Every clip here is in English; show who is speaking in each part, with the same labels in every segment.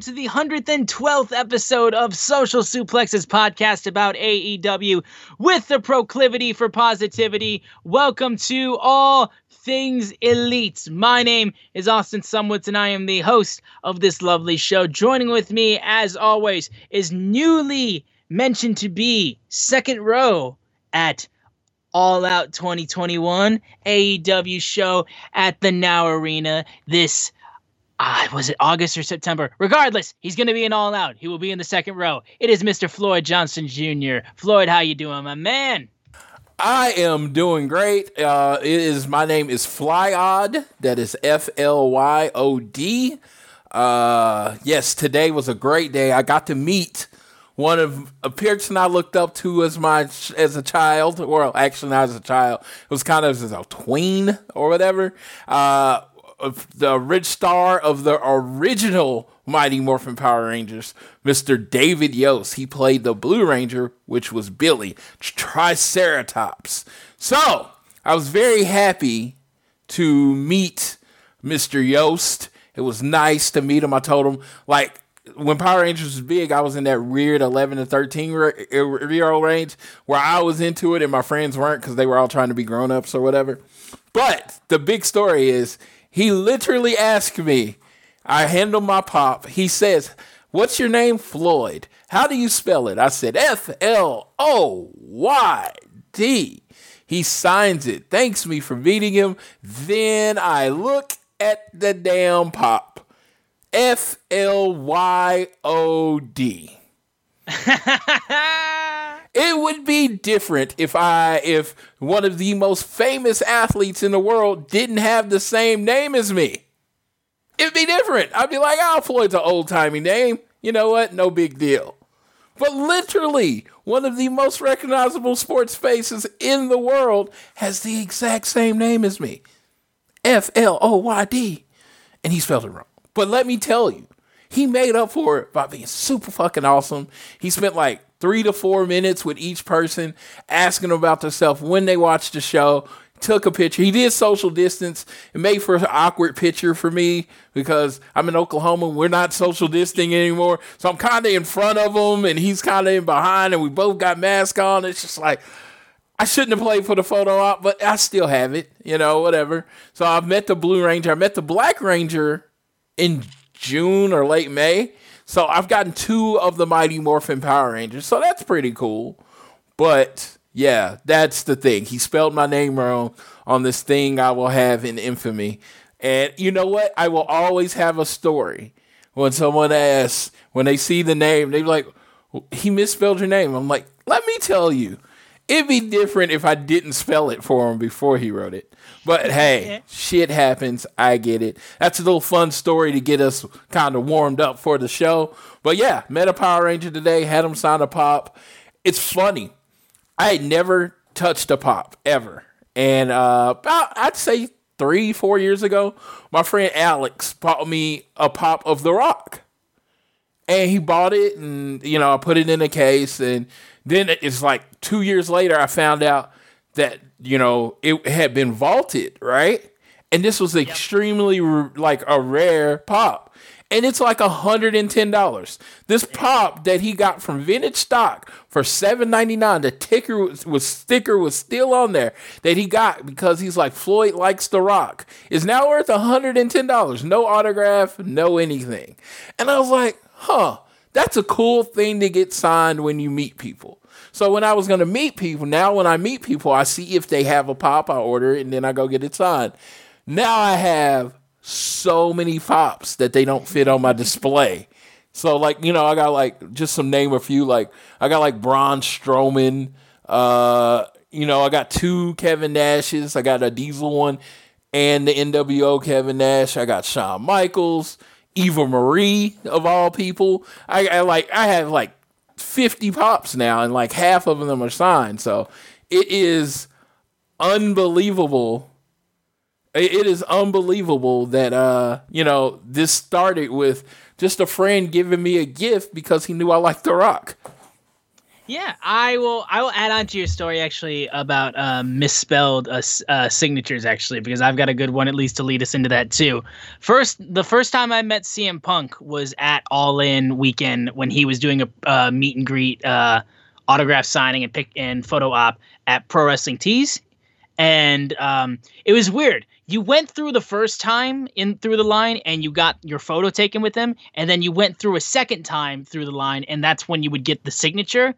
Speaker 1: Welcome to the 112th episode of Social Suplexes podcast about AEW with the proclivity for positivity. Welcome to all things elite. My name is Austin Sumwoods, and I am the host of this lovely show. Joining with me, as always, is newly mentioned to be second row at all Out 2021 AEW show at the Now Arena this ah, was it August or September? Regardless, he's going to be in All Out. He will be in the second row. It is Mr. Floyd Johnson Jr. Floyd, how you doing, my man?
Speaker 2: I am doing great. Uh, it is my name is Flyod. That is F L Y O D. Uh, yes, today was a great day. I got to meet one of a person I looked up to as my as a child, or actually not as a child. It was kind of as a tween or whatever. Uh, the rich star of the original Mighty Morphin Power Rangers, Mr. David Yost. He played the Blue Ranger, which was Billy Triceratops. So I was very happy to meet Mr. Yost. It was nice to meet him. I told him like when Power Rangers was big, I was in that weird 11 to 13 re- er, year old range where I was into it and my friends weren't because they were all trying to be grown ups or whatever. But the big story is he literally asked me, I handle my pop. He says, What's your name? Floyd. How do you spell it? I said, F L O Y D. He signs it, thanks me for meeting him. Then I look at the damn pop. F L Y O D. It would be different if I if one of the most famous athletes in the world didn't have the same name as me. It'd be different. I'd be like, oh, Floyd's an old timey name. You know what? No big deal. But literally, one of the most recognizable sports faces in the world has the exact same name as me. F L O Y D. And he spelled it wrong. But let me tell you, he made up for it by being super fucking awesome. He spent like three to four minutes with each person, asking about themselves when they watched the show. Took a picture. He did social distance. It made for an awkward picture for me because I'm in Oklahoma. We're not social distancing anymore. So I'm kind of in front of him and he's kind of in behind and we both got masks on. It's just like, I shouldn't have played for the photo op, but I still have it, you know, whatever. So I've met the Blue Ranger. I met the Black Ranger in June or late May. So I've gotten two of the Mighty Morphin Power Rangers. So that's pretty cool. But yeah, that's the thing. He spelled my name wrong on this thing I will have in infamy. And you know what? I will always have a story when someone asks, when they see the name, they're like, he misspelled your name. I'm like, let me tell you, it'd be different if I didn't spell it for him before he wrote it. But hey, shit happens. I get it. That's a little fun story to get us kind of warmed up for the show. But yeah, met a Power Ranger today, had him sign a pop. It's funny. I had never touched a pop ever. And uh, about, I'd say three, four years ago, my friend Alex bought me a pop of The Rock. And he bought it and, you know, I put it in a case. And then it's like two years later, I found out that, you know, it had been vaulted, right? and this was extremely r- like a rare pop and it's like $110. This pop that he got from vintage stock for $7.99, the ticker was, was, sticker was still on there that he got because he's like Floyd likes the rock is now worth $110. No autograph, no anything. And I was like, huh, that's a cool thing to get signed when you meet people. So when I was gonna meet people, now when I meet people, I see if they have a pop, I order it and then I go get it signed. Now I have so many pops that they don't fit on my display. So like you know, I got like just some name a few like I got like Braun Strowman. Uh, you know, I got two Kevin Nashes. I got a Diesel one and the NWO Kevin Nash. I got Shawn Michaels, Eva Marie of all people. I, I like I have like fifty pops now, and like half of them are signed. So it is unbelievable it is unbelievable that uh you know this started with just a friend giving me a gift because he knew I liked the rock.
Speaker 1: Yeah, I will. I will add on to your story actually about uh, misspelled uh, uh, signatures actually because I've got a good one at least to lead us into that too. First, the first time I met CM Punk was at All In weekend when he was doing a uh, meet and greet, uh, autograph signing and pick and photo op at Pro Wrestling Tees, and um, it was weird you went through the first time in through the line and you got your photo taken with him and then you went through a second time through the line and that's when you would get the signature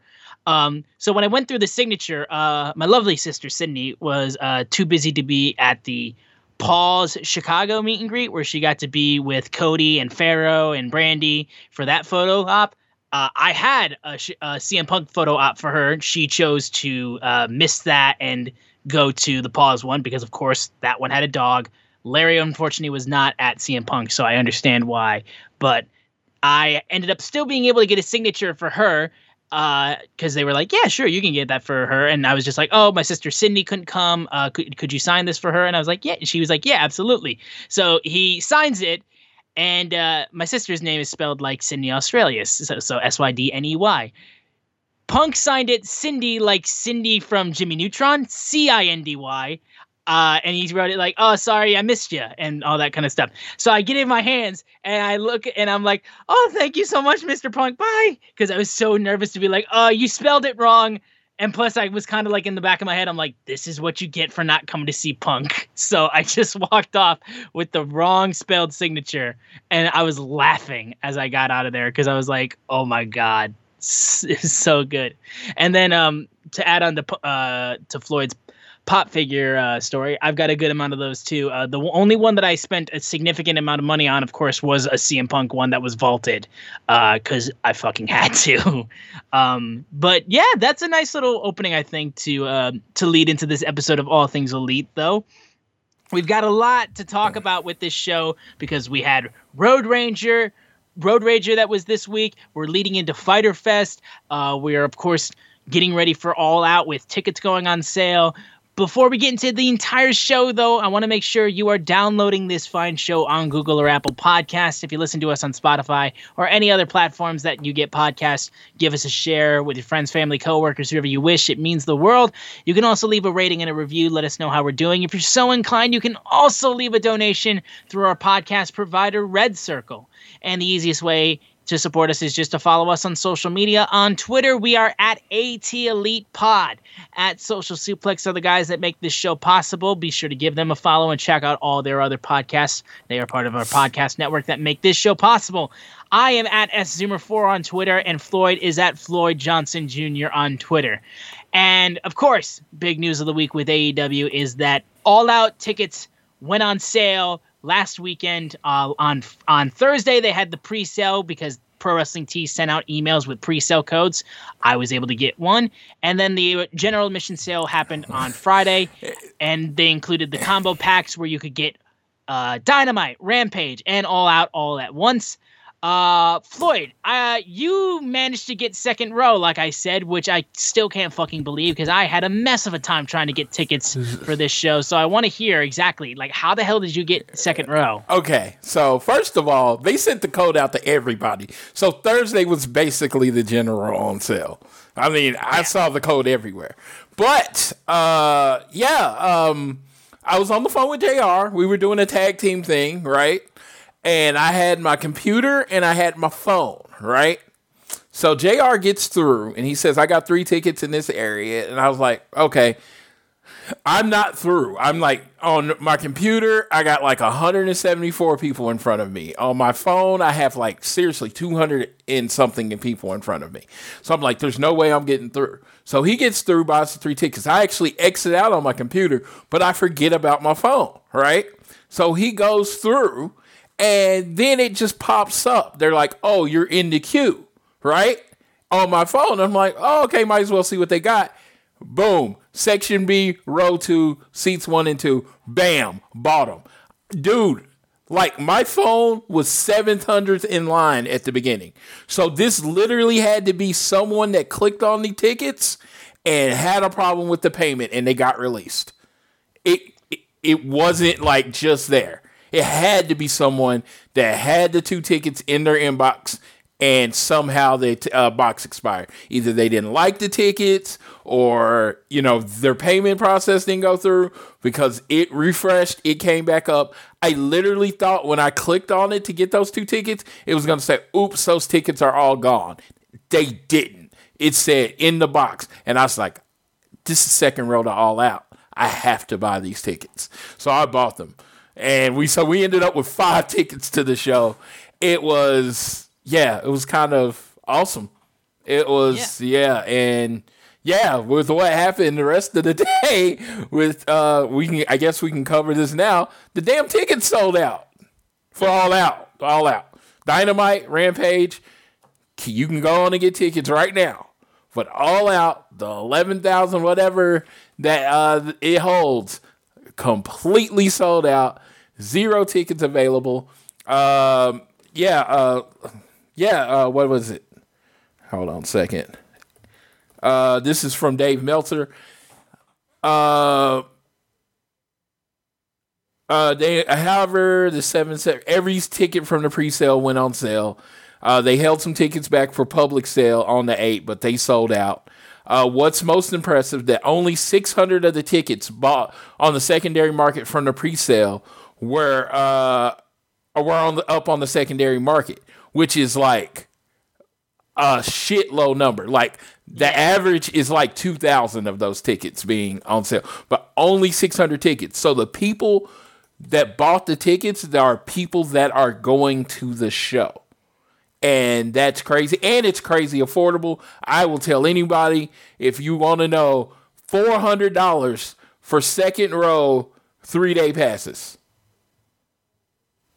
Speaker 1: um, so when i went through the signature uh, my lovely sister sydney was uh, too busy to be at the paul's chicago meet and greet where she got to be with cody and pharaoh and Brandi for that photo op uh, I had a, a, CM Punk photo op for her. She chose to uh, miss that and go to the Paul's one because, of course, that one had a dog. Larry, unfortunately, was not at CM Punk, so I understand why. But I ended up still being able to get a signature for her because uh, they were like, "Yeah, sure, you can get that for her." And I was just like, "Oh, my sister Sydney couldn't come. Uh, could could you sign this for her?" And I was like, "Yeah." And she was like, "Yeah, absolutely." So he signs it, and uh, my sister's name is spelled like Sydney Australia, so, so S Y D N E Y. Punk signed it Cindy like Cindy from Jimmy Neutron, C I N D Y. Uh, and he wrote it like, "Oh, sorry, I missed you," and all that kind of stuff. So I get in my hands and I look and I'm like, "Oh, thank you so much, Mr. Punk. Bye," because I was so nervous to be like, "Oh, you spelled it wrong." And plus, I was kind of like in the back of my head, I'm like, "This is what you get for not coming to see Punk." So I just walked off with the wrong spelled signature, and I was laughing as I got out of there because I was like, "Oh my god, is so good. And then um, to add on to uh, to Floyd's pop figure uh, story, I've got a good amount of those too. Uh, the only one that I spent a significant amount of money on, of course, was a CM Punk one that was vaulted because uh, I fucking had to. um, but yeah, that's a nice little opening, I think, to uh, to lead into this episode of All Things Elite, though. We've got a lot to talk about with this show because we had Road Ranger, Road Rager that was this week. We're leading into Fyter Fest. Uh, we are, of course, getting ready for All Out with tickets going on sale. Before we get into the entire show, though, I want to make sure you are downloading this fine show on Google or Apple Podcasts. If you listen to us on Spotify or any other platforms that you get podcasts, give us a share with your friends, family, coworkers, whoever you wish. It means the world. You can also leave a rating and a review. Let us know how we're doing. If you're so inclined, you can also leave a donation through our podcast provider, Red Circle. And the easiest way to support us is just to follow us on social media. On Twitter, we are at AT Elite Pod. At Social Suplex are the guys that make this show possible. Be sure to give them a follow and check out all their other podcasts. They are part of our podcast network that make this show possible. I am at SZoomer4 on Twitter, and Floyd is at Floyd Johnson Jr. on Twitter. And of course, big news of the week with AEW is that All Out tickets went on sale last weekend uh, on on Thursday they had the pre-sale because Pro Wrestling Tees sent out emails with pre-sale codes. I was able to get one, and then the general admission sale happened on Friday, and they included the combo packs where you could get uh, Dynamite, Rampage, and All Out all at once. Uh, Floyd, uh, you managed to get second row, like I said, which I still can't fucking believe because I had a mess of a time trying to get tickets for this show. So I want to hear exactly, like, how the hell did you get second row?
Speaker 2: Okay, so first of all, they sent the code out to everybody. So Thursday was basically the general on sale. I mean, I saw the code everywhere. But uh, yeah, um, I was on the phone with JR. We were doing a tag team thing, right? And I had my computer and I had my phone, right? So JR gets through and he says, I got three tickets in this area. And I was like, okay. I'm not through. I'm like on my computer, I got like 174 people in front of me. On my phone, I have like seriously 200 and something people in front of me. So I'm like, there's no way I'm getting through. So he gets through, buys the three tickets. I actually exit out on my computer, but I forget about my phone, right? So he goes through and then it just pops up. They're like, oh, you're in the queue, right? On my phone. I'm like, oh, okay, might as well see what they got. Boom. Section B, row two, seats one and two. Bam. Bottom. Dude, like my phone was 700th in line at the beginning. So this literally had to be someone that clicked on the tickets and had a problem with the payment and they got released. It it, it wasn't like just there. It had to be someone that had the two tickets in their inbox and somehow the uh, box expired. Either they didn't like the tickets or, you know, their payment process didn't go through because it refreshed, it came back up. I literally thought when I clicked on it to get those two tickets, it was going to say, oops, those tickets are all gone. They didn't. It said in the box. And I was like, this is second row to all out. I have to buy these tickets. So I bought them. And we so we ended up with five tickets to the show. It was yeah, it was kind of awesome. It was yeah, yeah and yeah, with what happened the rest of the day, with uh, we can I guess we can cover this now. The damn tickets sold out for all out, all out. Dynamite, Rampage, you can go on and get tickets right now. But all out, the eleven thousand whatever that uh, it holds, completely sold out. Zero tickets available. Um, yeah, uh, yeah. Uh, what was it? Hold on a second. Uh, this is from Dave Meltzer. Uh, uh, they, however, the seven every ticket from the pre-sale went on sale. Uh, they held some tickets back for public sale on the eight, but they sold out. Uh, what's most impressive that only 600 of the tickets bought on the secondary market from the pre-sale were uh, were on the, up on the secondary market, which is like a shit low number. Like the average is like 2,000 of those tickets being on sale, but only 600 tickets. So the people that bought the tickets, there are people that are going to the show. And that's crazy. And it's crazy affordable. I will tell anybody if you want to know $400 for second row three day passes.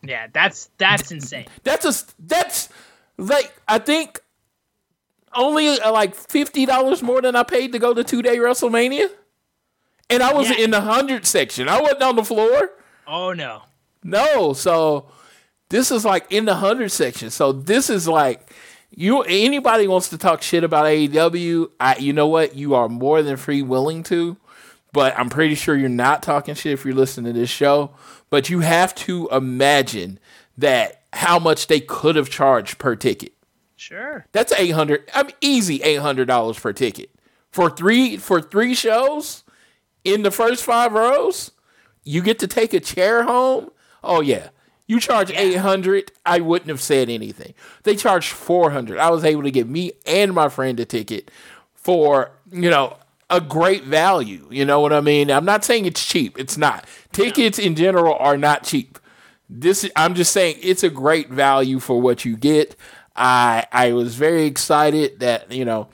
Speaker 1: Yeah, that's that's insane.
Speaker 2: That's a that's like I think only uh, like fifty dollars more than I paid to go to two day WrestleMania, and I was yeah. in the hundred section. I wasn't on the floor.
Speaker 1: Oh no,
Speaker 2: no. So this is like in the hundred section. So this is like you. Anybody wants to talk shit about AEW? I, you know what? You are more than free willing to. But I'm pretty sure you're not talking shit if you're listening to this show. But you have to imagine that how much they could have charged per ticket.
Speaker 1: Sure.
Speaker 2: That's eight hundred. I'm mean, easy eight hundred dollars per ticket for three for three shows in the first five rows. You get to take a chair home. Oh yeah, you charge yeah. eight hundred. I wouldn't have said anything. They charged four hundred. I was able to get me and my friend a ticket for you know a great value. You know what I mean? I'm not saying it's cheap. It's not. Tickets in general are not cheap. This I'm just saying it's a great value for what you get. I I was very excited that you know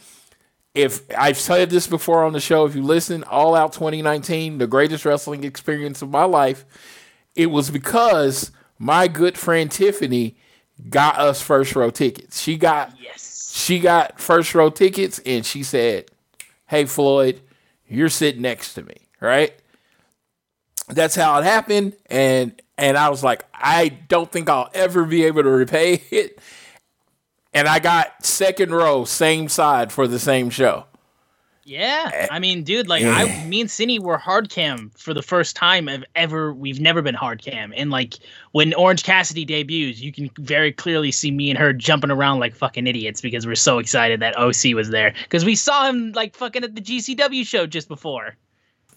Speaker 2: if I've said this before on the show, if you listen, All Out 2019, the greatest wrestling experience of my life, it was because my good friend Tiffany got us first row tickets. She got
Speaker 1: yes.
Speaker 2: she got first row tickets and she said, "Hey Floyd, you're sitting next to me, right?" That's how it happened and and I was like, I don't think I'll ever be able to repay it and I got second row, same side for the same show.
Speaker 1: Yeah, eh, I mean, dude, like yeah. I, me and Cindy were hard cam for the first time of ever. We've never been hard cam, and like when Orange Cassidy debuts, you can very clearly see me and her jumping around like fucking idiots because we're so excited that OC was there because we saw him like fucking at the GCW show just before.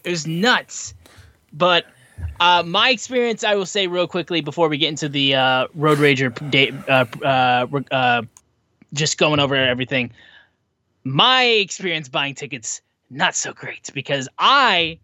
Speaker 1: It was nuts, but Uh, my experience, I will say real quickly before we get into the uh, Road Rager date, uh, uh, uh, just going over everything. My experience buying tickets not so great because I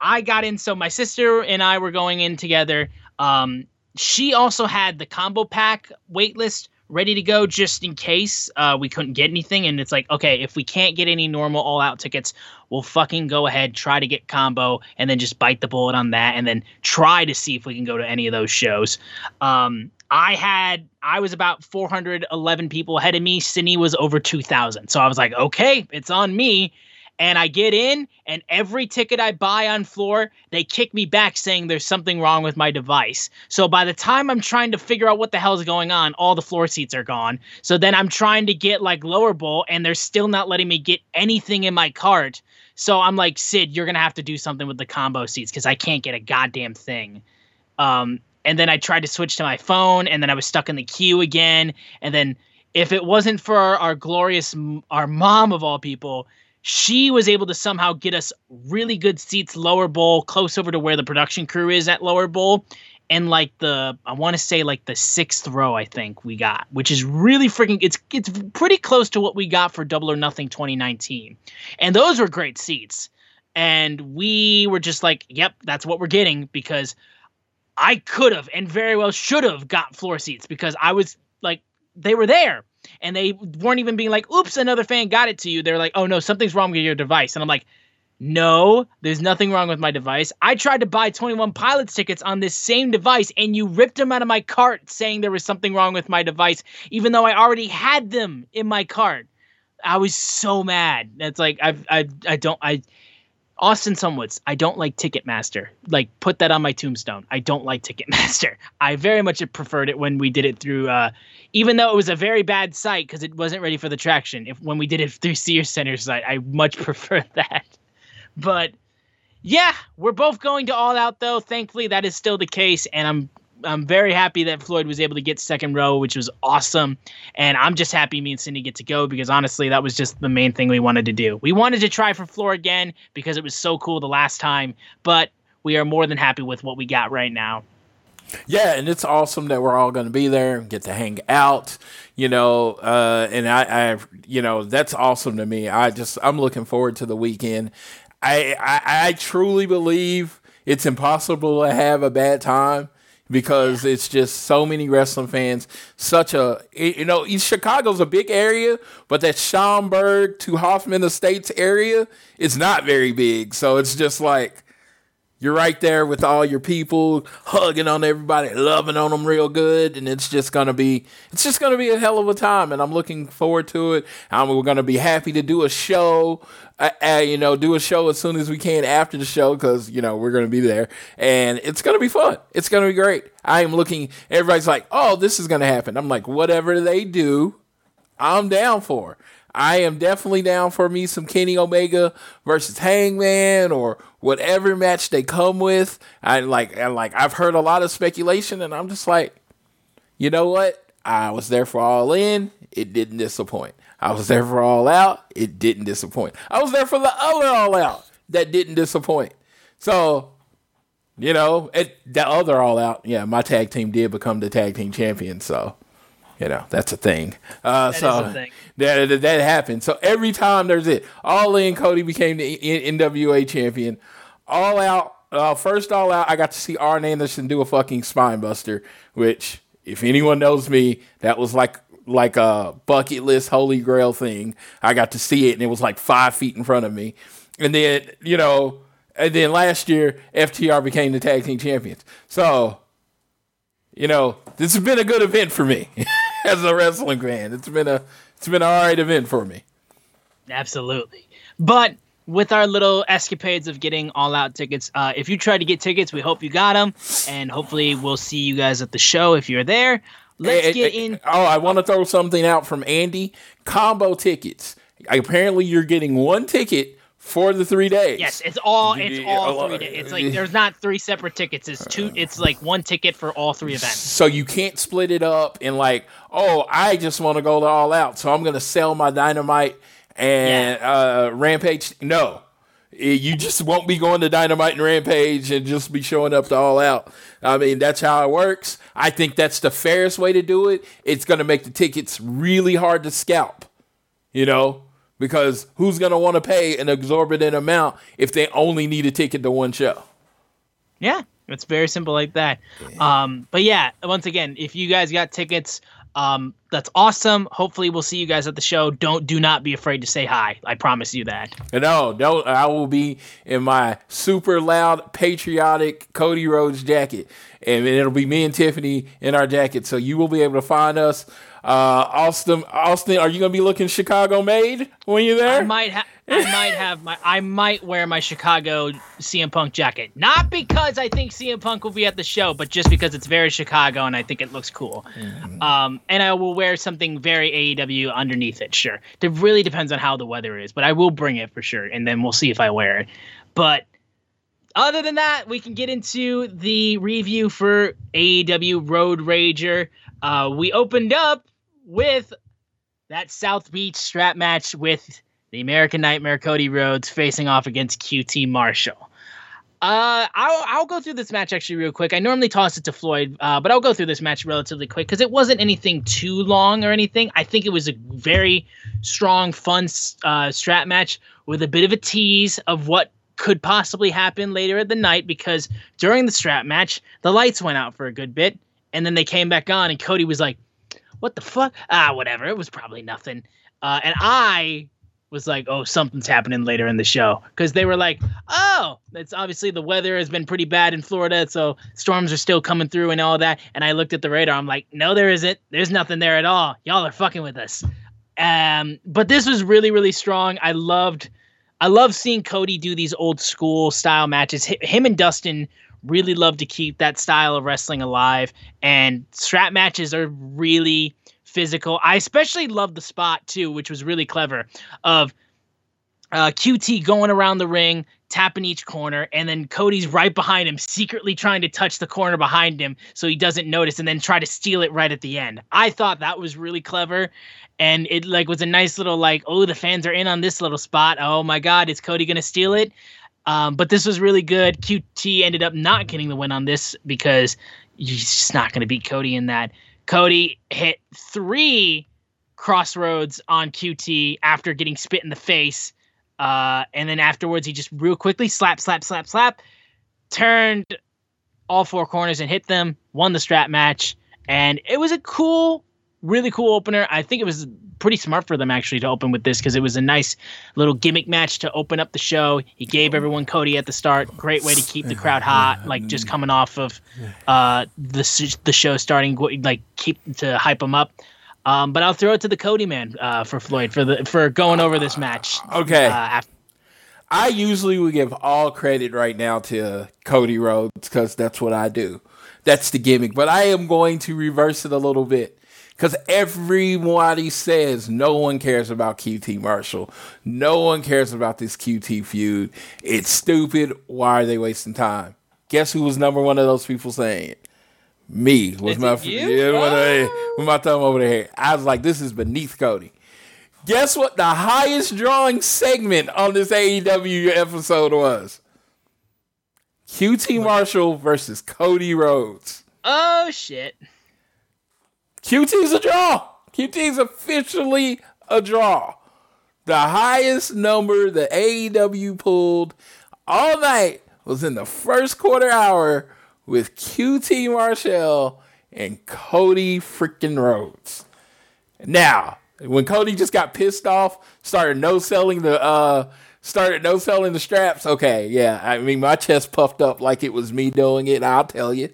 Speaker 1: I got in. So my sister and I were going in together. Um, she also had the combo pack waitlist ready to go just in case uh, we couldn't get anything. And it's like, okay, if we can't get any normal all out tickets, we'll fucking go ahead, try to get combo, and then just bite the bullet on that, and then try to see if we can go to any of those shows. Um, I had I was about 411 people ahead of me. Sydney was over 2,000. So I was like, okay, it's on me and I get in, and every ticket I buy on floor, they kick me back saying there's something wrong with my device. So by the time I'm trying to figure out what the hell is going on, all the floor seats are gone. So then I'm trying to get like lower bowl, and they're still not letting me get anything in my cart. So I'm like, Sid, you're gonna have to do something with the combo seats because I can't get a goddamn thing. Um, and then I tried to switch to my phone, and then I was stuck in the queue again. And then if it wasn't for our, glorious, our mom of all people she was able to somehow get us really good seats lower bowl close over to where the production crew is at lower bowl and like the i want to say like the sixth row i think we got which is really freaking it's it's pretty close to what we got for double or nothing 2019 and those were great seats and we were just like yep that's what we're getting because i could have and very well should have got floor seats because i was like they were there and they weren't even being like, oops, another fan got it to you. They're like, oh no, something's wrong with your device. And I'm like, no, there's nothing wrong with my device. I tried to buy 21 Pilots tickets on this same device, and you ripped them out of my cart saying there was something wrong with my device, even though I already had them in my cart. I was so mad. It's like I I I don't I Austin Sunwoods, I don't like Ticketmaster. Like, put that on my tombstone. I don't like Ticketmaster. I very much preferred it when we did it through, uh, even though it was a very bad site because it wasn't ready for the traction. If when we did it through Sears Center site, I much prefer that. But yeah, we're both going to All Out though. Thankfully, that is still the case, and I'm I'm very happy that Floyd was able to get second row, which was awesome. And I'm just happy me and Cindy get to go because honestly, that was just the main thing we wanted to do. We wanted to try for floor again because it was so cool the last time, but we are more than happy with what we got right now.
Speaker 2: Yeah, and it's awesome that we're all going to be there and get to hang out, you know. Uh, and I, I, you know, that's awesome to me. I just, I'm looking forward to the weekend. I, I, I truly believe it's impossible to have a bad time because yeah. it's just so many wrestling fans. Such a you know, Chicago's a big area, but that Schaumburg to Hoffman Estates area is not very big. So it's just like you're right there with all your people, hugging on everybody, loving on them real good, and it's just gonna be it's just gonna be a hell of a time, and I'm looking forward to it. And we're gonna be happy to do a show, uh, you know, do a show as soon as we can after the show because you know we're gonna be there, and it's gonna be fun. It's gonna be great. I am looking. Everybody's like, "Oh, this is gonna happen." I'm like, whatever they do, I'm down for. I am definitely down for me some Kenny Omega versus Hangman or whatever match they come with. I like I like I've heard a lot of speculation and I'm just like, you know what? I was there for all in, it didn't disappoint. I was there for all out, it didn't disappoint. I was there for the other all out that didn't disappoint. So, you know, it, the other all out, yeah, my tag team did become the tag team champion, so you know that's a thing. Uh,
Speaker 1: that
Speaker 2: so
Speaker 1: a thing.
Speaker 2: That, that that happened. So every time there's it, all in Cody became the NWA champion. All out, uh, first all out. I got to see Arn Anderson do a fucking spine buster, which if anyone knows me, that was like like a bucket list holy grail thing. I got to see it, and it was like five feet in front of me. And then you know, and then last year FTR became the tag team champions. So you know, this has been a good event for me. as a wrestling fan. It's been a it's been an all right event for me.
Speaker 1: Absolutely, but with our little escapades of getting all out tickets, uh, if you try to get tickets, we hope you got them, and hopefully we'll see you guys at the show if you're there. Let's hey, get hey, in.
Speaker 2: Oh, I want to throw something out from Andy. Combo tickets. Apparently, you're getting one ticket for the three days.
Speaker 1: Yes, it's all it's all three days. It's like there's not three separate tickets. It's two. It's like one ticket for all three events.
Speaker 2: So you can't split it up and like, oh, I just want to go to all out, so I'm going to sell my dynamite and yeah. uh, rampage. No, you just won't be going to Dynamite and Rampage and just be showing up to All Out. I mean, that's how it works. I think that's the fairest way to do it. It's going to make the tickets really hard to scalp, you know, because who's going to want to pay an exorbitant amount if they only need a ticket to one show?
Speaker 1: Yeah, it's very simple like that. Um, but yeah, once again, if you guys got tickets, um, that's awesome. Hopefully, we'll see you guys at the show. Don't do not be afraid to say hi. I promise you that.
Speaker 2: No, no, I will be in my super loud, patriotic Cody Rhodes jacket, and it'll be me and Tiffany in our jacket. So you will be able to find us. Uh, Austin, Austin, are you gonna be looking Chicago made when you're there?
Speaker 1: I might have. I might have my. I might wear my Chicago CM Punk jacket, not because I think CM Punk will be at the show, but just because it's very Chicago and I think it looks cool. Mm-hmm. Um, and I will wear something very AEW underneath it. Sure, it really depends on how the weather is, but I will bring it for sure, and then we'll see if I wear it. But other than that, we can get into the review for AEW Road Rager. Uh, we opened up with that South Beach strap match with the American Nightmare Cody Rhodes facing off against QT Marshall. Uh, I'll I'll go through this match actually real quick. I normally toss it to Floyd, uh, but I'll go through this match relatively quick because it wasn't anything too long or anything. I think it was a very strong, fun uh, strap match with a bit of a tease of what could possibly happen later in the night because during the strap match the lights went out for a good bit and then they came back on and Cody was like, "What the fuck? Ah, whatever. It was probably nothing." Uh, and I was like, oh, something's happening later in the show. Because they were like, oh, it's obviously the weather has been pretty bad in Florida, so storms are still coming through and all that. And I looked at the radar. I'm like, no, there isn't. There's nothing there at all. Y'all are fucking with us. Um, but this was really, really strong. I loved, I love seeing Cody do these old school style matches. Him and Dustin really love to keep that style of wrestling alive, and strap matches are really physical. I especially love the spot too, which was really clever of uh, QT going around the ring, tapping each corner, and then Cody's right behind him, secretly trying to touch the corner behind him so he doesn't notice, and then try to steal it right at the end. I thought that was really clever, and it like was a nice little like, oh, the fans are in on this little spot. Oh my God, is Cody gonna steal it? Um, but this was really good. QT ended up not getting the win on this because he's just not gonna beat Cody in that. Cody hit three crossroads on QT after getting spit in the face. Uh, and then afterwards, he just real quickly slap, slap, slap, slap, turned all four corners and hit them, won the strap match. And it was a cool, really cool opener. I think it was pretty smart for them actually to open with this because it was a nice little gimmick match to open up the show. He gave everyone Cody at the start. Great way to keep the crowd hot, like just coming off of uh, the the show starting, like keep to hype them up. Um, but I'll throw it to the Cody man uh, for Floyd for the for going over this match.
Speaker 2: Okay. Uh, after- I usually would give all credit right now to Cody Rhodes because that's what I do. That's the gimmick. But I am going to reverse it a little bit because everybody says no one cares about QT Marshall. No one cares about this QT feud. It's stupid. Why are they wasting time? Guess who was number one of those people saying it? Me with my yeah, oh. with my thumb over the head. I was like, this is beneath Cody. Guess what? The highest drawing segment on this AEW episode was QT Marshall versus Cody Rhodes.
Speaker 1: Oh shit!
Speaker 2: QT's a draw. QT's officially a draw. The highest number the AEW pulled all night was in the first quarter hour with QT Marshall and Cody freaking Rhodes. Now, when Cody just got pissed off, started no selling the uh started no selling the straps, okay, yeah. I mean my chest puffed up like it was me doing it, I'll tell you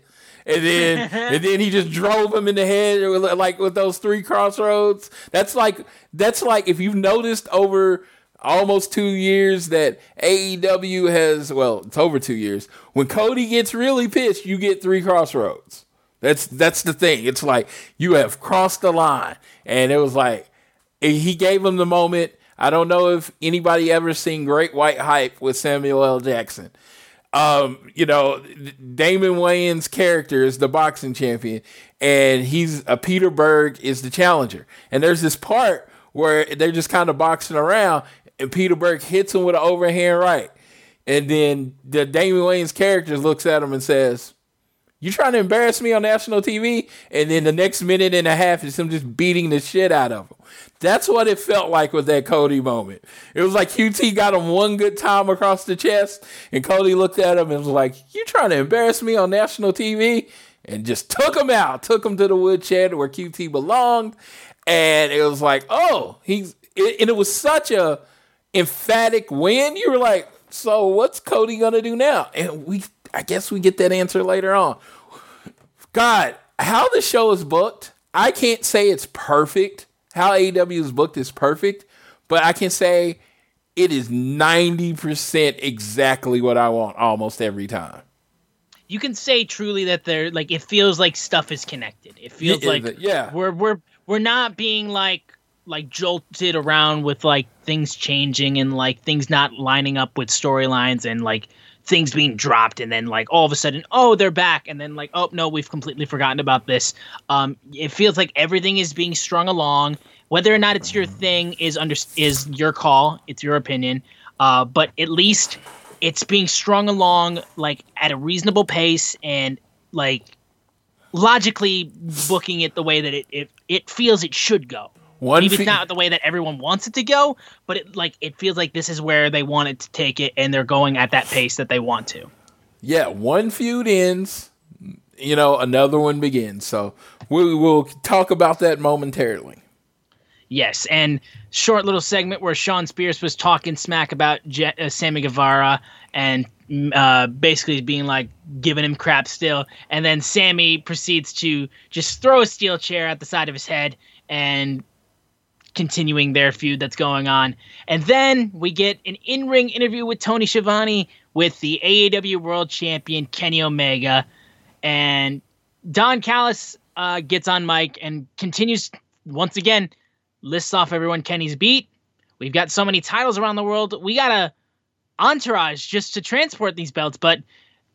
Speaker 2: and then and then he just drove him in the head like with those three crossroads. That's like that's like if you've noticed over almost two years that AEW has well, it's over two years. When Cody gets really pissed, you get three crossroads. That's that's the thing. It's like you have crossed the line, and it was like he gave him the moment. I don't know if anybody ever seen Great White Hype with Samuel L. Jackson um, you know, Damon Wayans' character is the boxing champion, and he's a Peter Berg is the challenger. And there's this part where they're just kind of boxing around, and Peter Berg hits him with an overhand right. And then the Damian Wayans character looks at him and says, You trying to embarrass me on national TV? And then the next minute and a half is him just beating the shit out of him. That's what it felt like with that Cody moment. It was like QT got him one good time across the chest, and Cody looked at him and was like, You trying to embarrass me on national TV? And just took him out, took him to the woodshed where QT belonged. And it was like, oh, he's, and it was such a emphatic win. You were like, so what's Cody gonna do now? And we, I guess we get that answer later on. God, how the show is booked, I can't say it's perfect. How AEW is booked is perfect, but I can say it is 90% exactly what I want almost every time.
Speaker 1: You can say truly that they're like it feels like stuff is connected. It feels like
Speaker 2: yeah.
Speaker 1: we're we're we're not being like like jolted around with like things changing and like things not lining up with storylines and like things being dropped and then like all of a sudden oh they're back and then like oh no we've completely forgotten about this. Um it feels like everything is being strung along. Whether or not it's your thing is under is your call it's your opinion uh but at least it's being strung along like at a reasonable pace and like logically booking it the way that it it, it feels it should go
Speaker 2: One
Speaker 1: maybe
Speaker 2: fe-
Speaker 1: it's not the way that everyone wants it to go, but it like it feels like this is where they wanted to take it, and they're going at that pace that they want to.
Speaker 2: yeah, one feud ends, you know, another one begins. So we will talk about that momentarily.
Speaker 1: Yes, and short little segment where Shawn Spears was talking smack about Je- uh, Sammy Guevara and mm, uh, basically being like giving him crap still, and then Sammy proceeds to just throw a steel chair at the side of his head and continuing their feud that's going on. And then we get an in-ring interview with Tony Schiavone with the AEW World Champion Kenny Omega, and Don Callis uh, gets on mic and continues once again lists off everyone Kenny's beat. We've got so many titles around the world. We got a entourage just to transport these belts, but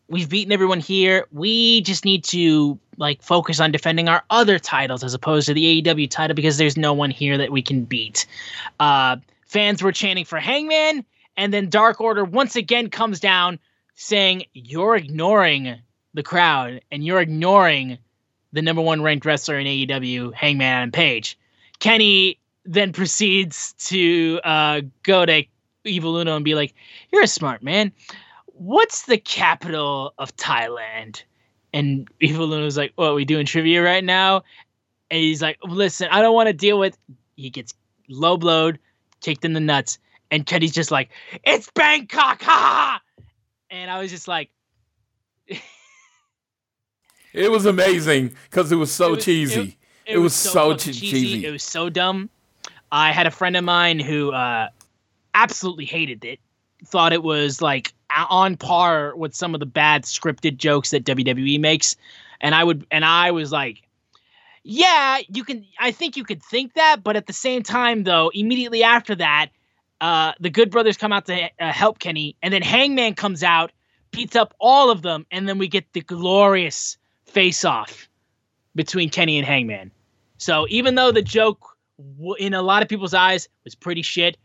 Speaker 1: we've beaten everyone here. We just need to like focus on defending our other titles as opposed to the AEW title because there's no one here that we can beat. Uh, fans were chanting for Hangman, and then Dark Order once again comes down saying, You're ignoring the crowd and you're ignoring the number one ranked wrestler in AEW, Hangman Adam Page. Kenny then proceeds to uh, go to Evil Uno and be like, You're a smart man. What's the capital of Thailand? And Evil Uno's like, What, are we doing trivia right now? And he's like, Listen, I don't want to deal with. He gets low blowed, kicked in the nuts. And Kenny's just like, It's Bangkok! Ha ha! ha!" And I was just like,
Speaker 2: It was amazing because it was so
Speaker 1: It was-
Speaker 2: cheesy. It, was, so,
Speaker 1: fucking
Speaker 2: che- cheesy.
Speaker 1: It was so dumb. I had a friend of mine who uh, absolutely hated it. Thought it was like on par with some of the bad scripted jokes that WWE makes, and I would and I was like, yeah, you can. I think you could think that, but at the same time, though, immediately after that, uh, the Good Brothers come out to uh, help Kenny, and then Hangman comes out, beats up all of them, and then we get the glorious face off between Kenny and Hangman. So even though the joke in a lot of people's eyes was pretty shit,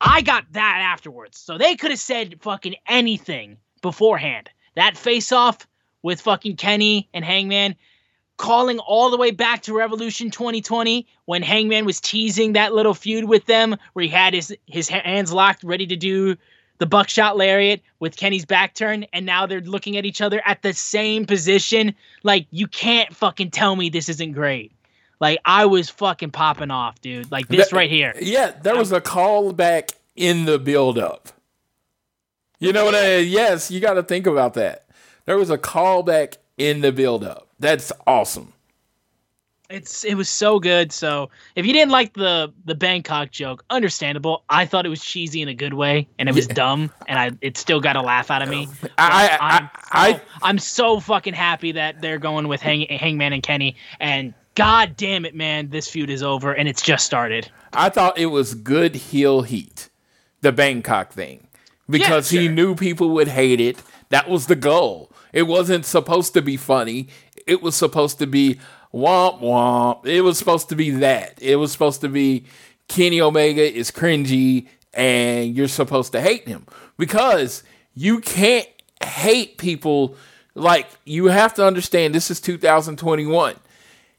Speaker 1: I got that afterwards. So they could have said fucking anything beforehand. That face off with fucking Kenny and Hangman calling all the way back to Revolution 2020 when Hangman was teasing that little feud with them where he had his his hands locked ready to do the buckshot lariat with Kenny's back turn and now they're looking at each other at the same position like you can't fucking tell me this isn't great. Like I was fucking popping off, dude. Like this
Speaker 2: That-
Speaker 1: right here.
Speaker 2: Yeah, there was a callback in the build up. You know what I mean? yes, you got to think about that. There was a callback in the build up. That's awesome.
Speaker 1: It's it was so good. So if you didn't like the the Bangkok joke, understandable. I thought it was cheesy in a good way, and it was dumb, and I it still got a laugh out of me. But
Speaker 2: I- I-
Speaker 1: I'm
Speaker 2: I-
Speaker 1: so, I'm so fucking happy that they're going with Hang, Hangman and Kenny, and god damn it, man, this feud is over, and it's just started.
Speaker 2: I thought it was good heel heat, the Bangkok thing, because he
Speaker 1: sure.
Speaker 2: knew people would hate it. That was the goal. It wasn't supposed to be funny. It was supposed to be womp womp. It was supposed to be that. It was supposed to be Kenny Omega is cringy and you're supposed to hate him. because you can't hate people like you have to understand this is 2021.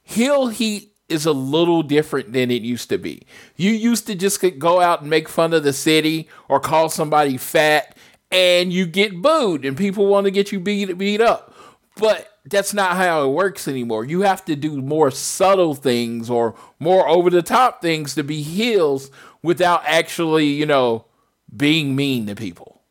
Speaker 2: Heel heat is a little different than it used to be. You used to just go out and make fun of the city or call somebody fat and you get booed and people want to get you beat beat up. But that's not how it works anymore. You have to do more subtle things or more over the top things to be heels without actually, you know, being mean to people.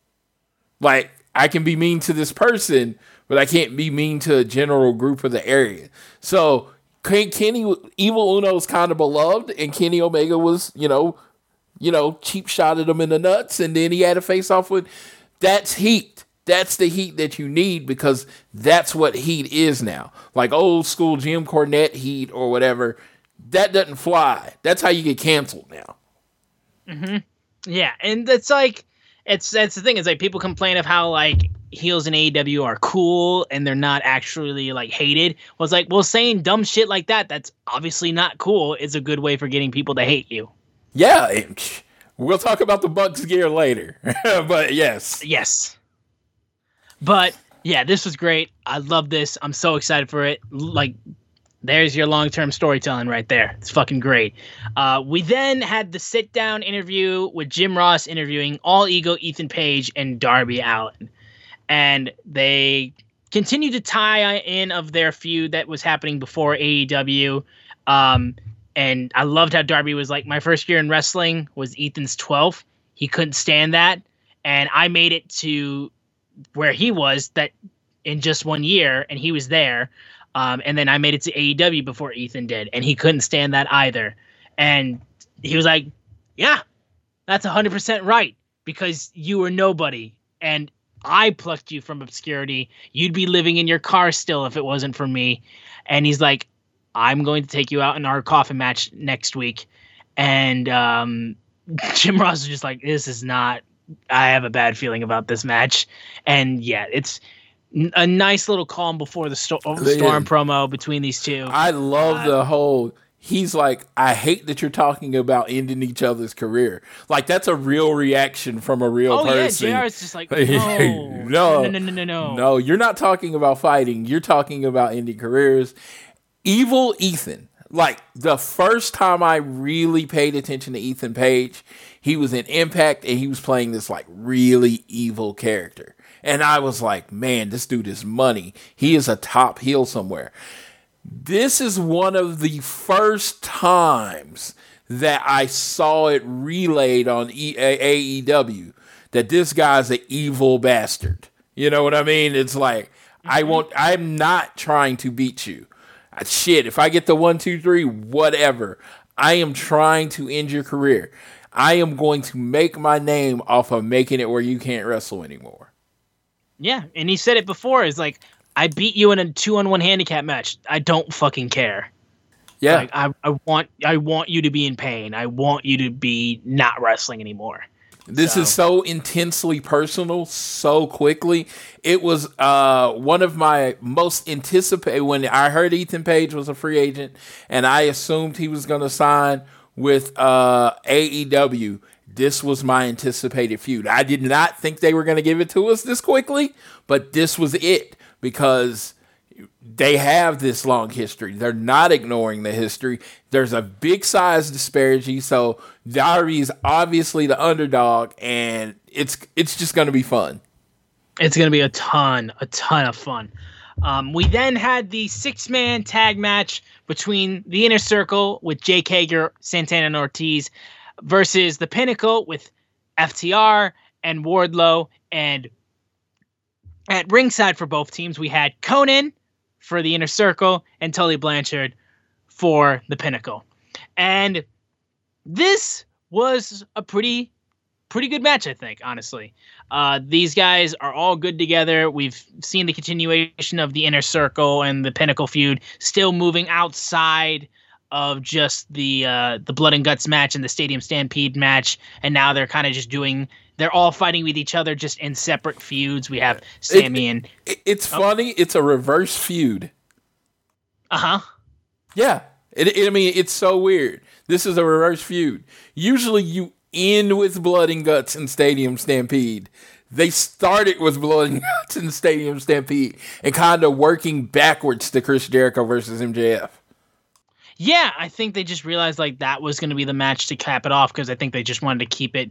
Speaker 2: Like I can be mean to this person, but I can't be mean to a general group of the area. So Kenny Evil Uno's kind of beloved, and Kenny Omega was, you know, you know, cheap shot at him in the nuts, and then he had a face off with. That's heat. That's the heat that you need because that's what heat is now. Like old school Jim Cornette heat or whatever. That doesn't fly. That's how you get canceled now.
Speaker 1: Mm-hmm. Yeah, and that's like it's that's the thing is like people complain of how like heels in AEW are cool and they're not actually like hated. Was like, well, saying dumb shit like that that's obviously not cool is a good way for getting people to hate you.
Speaker 2: Yeah, we'll talk about the Bucks gear later, but yes,
Speaker 1: yes. But yeah, this was great. I love this. I'm so excited for it. Like, there's your long term storytelling right there. It's fucking great. Uh, we then had the sit down interview with Jim Ross interviewing All Ego, Ethan Page, and Darby Allin. And they continued to tie in of their feud that was happening before AEW. Um, and I loved how Darby was like, my first year in wrestling was Ethan's 12th. He couldn't stand that. And I made it to where he was that in just one year, and he was there. Um, and then I made it to AEW before Ethan did, and he couldn't stand that either. And he was like, "Yeah, that's hundred percent right because you were nobody, and I plucked you from obscurity. You'd be living in your car still if it wasn't for me." And he's like, "I'm going to take you out in our coffin match next week." And um, Jim Ross is just like, "This is not I have a bad feeling about this match. And yeah, it's a nice little calm before the sto- storm yeah. promo between these two.
Speaker 2: I love uh, the whole. He's like, I hate that you're talking about ending each other's career. Like that's a real reaction from a real
Speaker 1: oh,
Speaker 2: person.
Speaker 1: yeah, JR's just like, no, no, no, no, no, no, no.
Speaker 2: No, you're not talking about fighting. You're talking about ending careers. Evil Ethan. Like the first time I really paid attention to Ethan Page, he was in Impact and he was playing this like really evil character. And I was like, man, this dude is money. He is a top heel somewhere. This is one of the first times that I saw it relayed on AEW that this guy's an evil bastard. You know what I mean? It's like, mm-hmm. I won't, I'm not trying to beat you. Shit, if I get the one, two, three, whatever, I am trying to end your career. I am going to make my name off of making it where you can't wrestle anymore.
Speaker 1: Yeah, and he said it before. Is like, I beat you in a two on one handicap match. I don't fucking care.
Speaker 2: Yeah,
Speaker 1: like, I, I want I want you to be in pain. I want you to be not wrestling anymore.
Speaker 2: This so. is so intensely personal, so quickly. It was uh, one of my most anticipated when I heard Ethan Page was a free agent, and I assumed he was going to sign with uh, AEW, this was my anticipated feud. I did not think they were going to give it to us this quickly, but this was it because they have this long history. They're not ignoring the history. There's a big size disparity, so Darby is obviously the underdog, and it's it's just going to be fun.
Speaker 1: It's going to be a ton, a ton of fun. Um, we then had the six man tag match between the inner circle with Jake Hager, Santana, and Ortiz versus the pinnacle with FTR and Wardlow. And at ringside for both teams, we had Konnan for the inner circle and Tully Blanchard for the pinnacle. And this was a pretty pretty good match, I think, honestly. Uh, these guys are all good together. We've seen the continuation of the inner circle and the pinnacle feud still moving outside of just the uh, the blood and guts match and the stadium stampede match, and now they're kind of just doing. They're all fighting with each other just in separate feuds. We have Sammy
Speaker 2: it,
Speaker 1: and.
Speaker 2: It, it's oh. funny. It's a reverse feud.
Speaker 1: Uh huh.
Speaker 2: Yeah. It, I mean, it's so weird. This is a reverse feud. Usually, you end with blood and guts and stadium stampede. they started with blowing out in the Stadium Stampede and kind of working backwards to Chris Jericho versus MJF.
Speaker 1: Yeah, I think they just realized like that was going to be the match to cap it off because I think they just wanted to keep it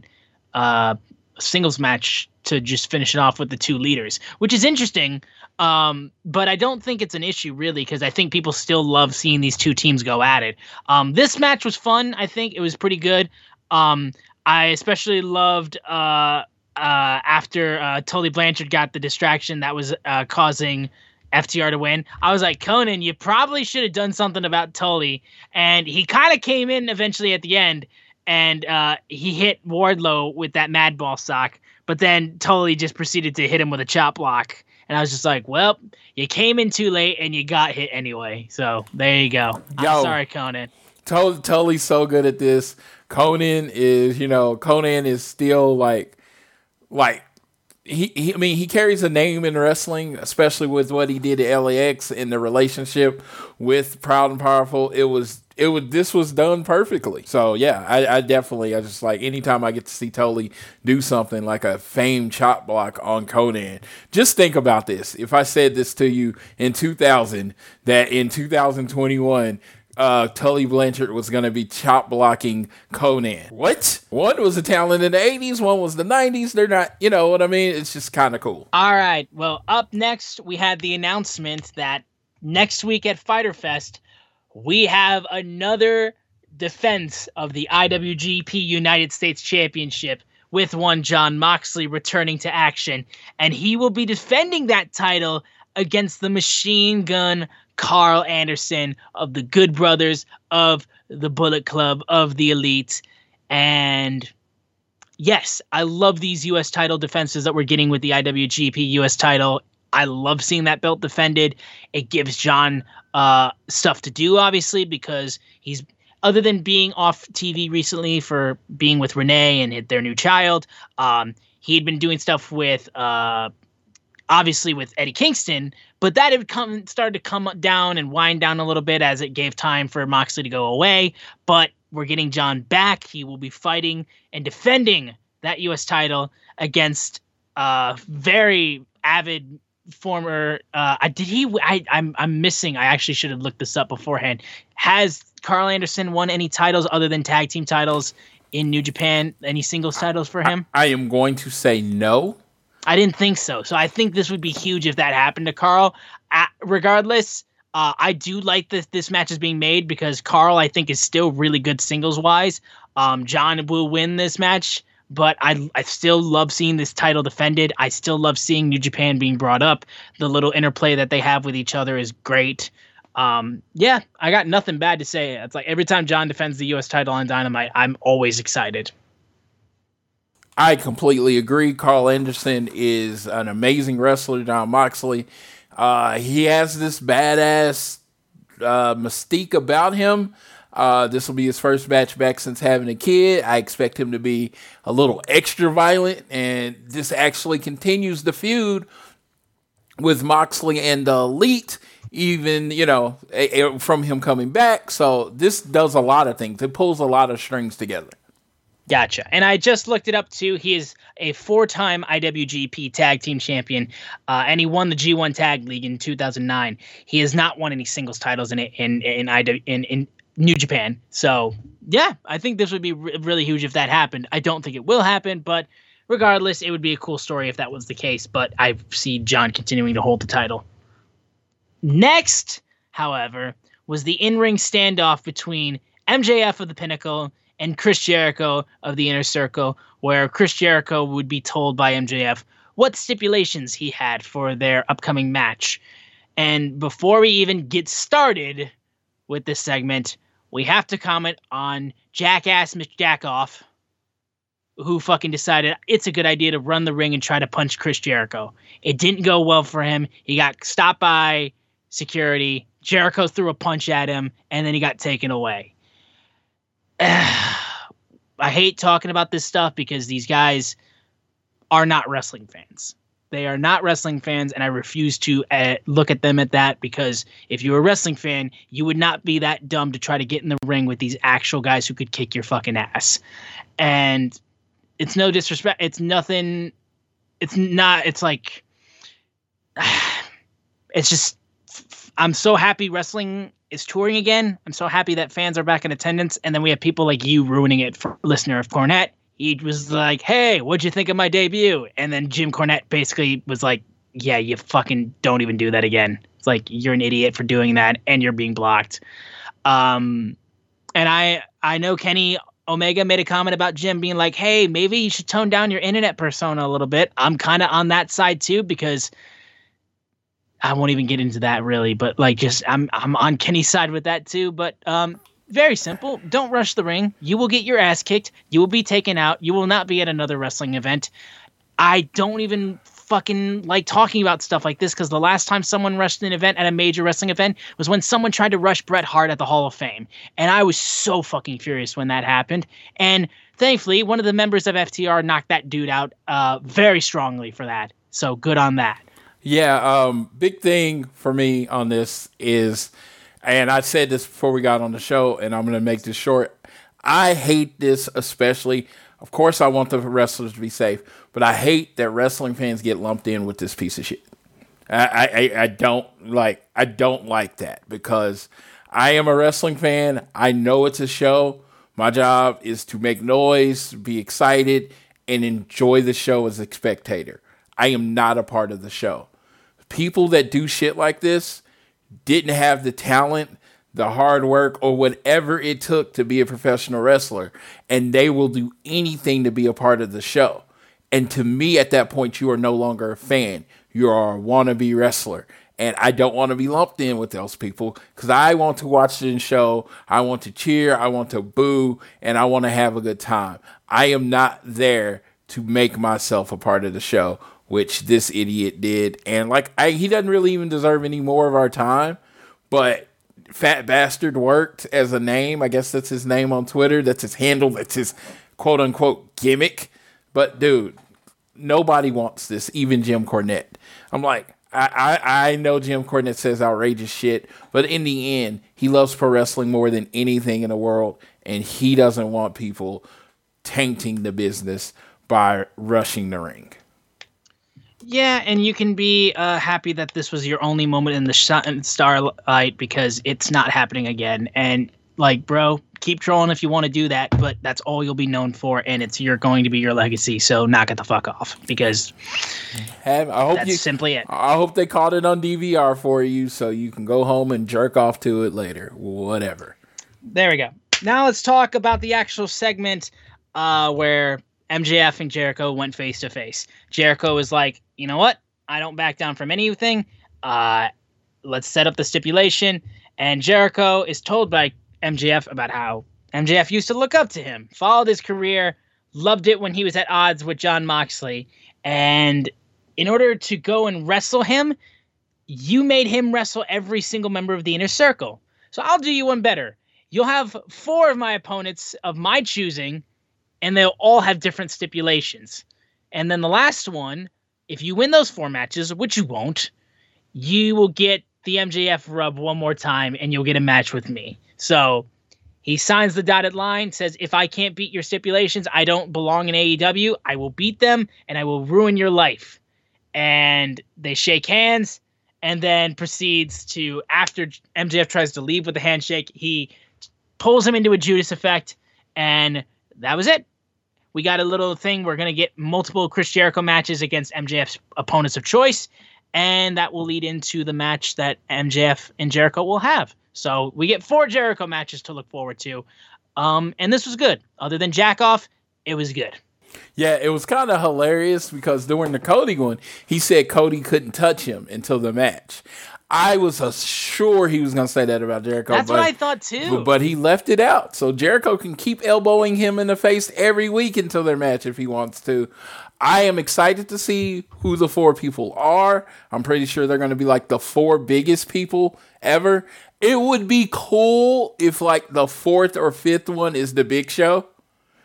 Speaker 1: uh, singles match to just finish it off with the two leaders, which is interesting. Um, but I don't think it's an issue really because I think people still love seeing these two teams go at it. Um, this match was fun. I think it was pretty good. Um, I especially loved uh, uh, after uh, Tully Blanchard got the distraction that was uh, causing FTR to win. I was like, Konnan, you probably should have done something about Tully. And he kind of came in eventually at the end and uh, he hit Wardlow with that Madball sock. But then Tully just proceeded to hit him with a chop block. And I was just like, well, you came in too late and you got hit anyway. So there you go. Yo, I'm sorry, Konnan.
Speaker 2: Tully's so good at this. Konnan is, you know, Konnan is still like, like he, he, I mean, he carries a name in wrestling, especially with what he did at LAX in the relationship with Proud and Powerful. It was, it was, this was done perfectly. So yeah, I, I definitely, I just like anytime I get to see Tully do something like a famed chop block on Konnan. Just think about this. If I said this to you in 2000, that in 2021 uh, Tully Blanchard was going to be chop blocking Konnan. What? One was a talent in the 80s, one was the 90s. They're not, you know what I mean? It's just kind of cool.
Speaker 1: All right. Well, up next, we had the announcement that next week at Fyter Fest, we have another defense of the IWGP United States Championship with one Jon Moxley returning to action. And he will be defending that title against the machine gun Karl Anderson of the Good Brothers of the Bullet Club of the Elite. And yes, I love these US title defenses that we're getting with the IWGP US title. I love seeing that belt defended. It gives Jon uh, stuff to do, obviously, because he's other than being off TV recently for being with Renee and their new child. Um, he had been doing stuff with uh, obviously with Eddie Kingston, but that had come started to come down and wind down a little bit as it gave time for Moxley to go away. But we're getting John back. He will be fighting and defending that U.S. title against uh very avid former. Uh, did he? I, I'm I'm missing. I actually should have looked this up beforehand. Has Karl Anderson won any titles other than tag team titles in New Japan? Any singles titles for him?
Speaker 2: I, I am going to say no.
Speaker 1: I didn't think so. So I think this would be huge if that happened to Karl. Uh, regardless, uh, I do like this this match is being made because Karl, I think is still really good singles wise. Um, Jon will win this match, but I I still love seeing this title defended. I still love seeing New Japan being brought up. The little interplay that they have with each other is great. Um, yeah, I got nothing bad to say. It's like every time Jon defends the U.S. title on Dynamite, I'm always excited.
Speaker 2: I completely agree. Karl Anderson is an amazing wrestler, Jon Moxley. Uh, he has this badass uh, mystique about him. Uh, this will be his first match back since having a kid. I expect him to be a little extra violent, and this actually continues the feud with Moxley and the Elite, even, you know, a, a, from him coming back. So this does a lot of things, it pulls a lot of strings together.
Speaker 1: Gotcha. And I just looked it up too. He is a four-time IWGP Tag Team Champion, uh, and he won the G1 Tag League in 2009. He has not won any singles titles in in in in, in, in New Japan. So yeah, I think this would be re- really huge if that happened. I don't think it will happen, but regardless, it would be a cool story if that was the case. But I see Jon continuing to hold the title. Next, however, was the in-ring standoff between MJF of the Pinnacle and Chris Jericho of the Inner Circle, where Chris Jericho would be told by MJF what stipulations he had for their upcoming match. And before we even get started with this segment, we have to comment on Jackass Mick Jackoff, who fucking decided it's a good idea to run the ring and try to punch Chris Jericho. It didn't go well for him. He got stopped by security. Jericho threw a punch at him, and then he got taken away. I hate talking about this stuff because these guys are not wrestling fans. They are not wrestling fans, and I refuse to uh, look at them at that because if you were a wrestling fan, you would not be that dumb to try to get in the ring with these actual guys who could kick your fucking ass. And it's no disrespect. It's nothing it's not. It's like it's just. I'm so happy wrestling is touring again. I'm so happy that fans are back in attendance, and then we have people like you ruining it for listener of Cornette. He was like, "Hey, what'd you think of my debut?" And then Jim Cornette basically was like, "Yeah, you fucking don't even do that again." It's like you're an idiot for doing that, and you're being blocked. Um, and I I know Kenny Omega made a comment about Jim being like, "Hey, maybe you should tone down your internet persona a little bit." I'm kind of on that side too because I won't even get into that really, but like just I'm I'm on Kenny's side with that too. But um, very simple. Don't rush the ring. You will get your ass kicked. You will be taken out. You will not be at another wrestling event. I don't even fucking like talking about stuff like this because the last time someone rushed an event at a major wrestling event was when someone tried to rush Bret Hart at the Hall of Fame. And I was so fucking furious when that happened. And thankfully, one of the members of FTR knocked that dude out uh, very strongly for that. So good on that.
Speaker 2: Yeah, um, big thing for me on this is, and I said this before we got on the show, and I'm going to make this short. I hate this especially. Of course, I want the wrestlers to be safe, but I hate that wrestling fans get lumped in with this piece of shit. I, I, I don't like I don't like that because I am a wrestling fan. I know it's a show. My job is to make noise, be excited, and enjoy the show as a spectator. I am not a part of the show. People that do shit like this didn't have the talent, the hard work, or whatever it took to be a professional wrestler, and they will do anything to be a part of the show. And to me, at that point, you are no longer a fan. You are a wannabe wrestler. And I don't want to be lumped in with those people because I want to watch the show. I want to cheer. I want to boo. And I want to have a good time. I am not there to make myself a part of the show which this idiot did. And like, I, he doesn't really even deserve any more of our time, but Fat Bastard worked as a name. I guess that's his name on Twitter. That's his handle. That's his quote unquote gimmick. But dude, nobody wants this, even Jim Cornette. I'm like, I, I, I know Jim Cornette says outrageous shit, but in the end, he loves pro wrestling more than anything in the world, and he doesn't want people tainting the business by rushing the ring.
Speaker 1: Yeah, and you can be uh, happy that this was your only moment in the sh- starlight because it's not happening again. And like, bro, keep trolling if you want to do that, but that's all you'll be known for, and it's you're going to be your legacy. So knock it the fuck off because
Speaker 2: I hope
Speaker 1: that's
Speaker 2: you,
Speaker 1: simply it.
Speaker 2: I hope they caught it on DVR for you so you can go home and jerk off to it later. Whatever.
Speaker 1: There we go. Now let's talk about the actual segment uh, where MJF and Jericho went face to face. Jericho was like, you know what? I don't back down from anything. Uh, let's set up the stipulation. And Jericho is told by MJF about how MJF used to look up to him, followed his career, loved it when he was at odds with Jon Moxley. And in order to go and wrestle him, you made him wrestle every single member of the inner circle. So I'll do you one better. You'll have four of my opponents of my choosing, and they'll all have different stipulations. And then the last one, if you win those four matches, which you won't, you will get the MJF rub one more time and you'll get a match with me. So he signs the dotted line, says, If I can't beat your stipulations, I don't belong in AEW. I will beat them and I will ruin your life. And they shake hands and then proceeds to, after MJF tries to leave with the handshake, he pulls him into a Judas effect. And that was it. We got a little thing. We're going to get multiple Chris Jericho matches against MJF's opponents of choice. And that will lead into the match that MJF and Jericho will have. So we get four Jericho matches to look forward to. Um, and this was good. Other than Jack off, it was good.
Speaker 2: Yeah, it was kind of hilarious because during the Cody one, he said Cody couldn't touch him until the match. I was uh, sure he was going to say that about Jericho.
Speaker 1: That's
Speaker 2: but,
Speaker 1: what I thought too.
Speaker 2: But, but he left it out. So Jericho can keep elbowing him in the face every week until their match if he wants to. I am excited to see who the four people are. I'm pretty sure they're going to be like the four biggest people ever. It would be cool if like the fourth or fifth one is the big show.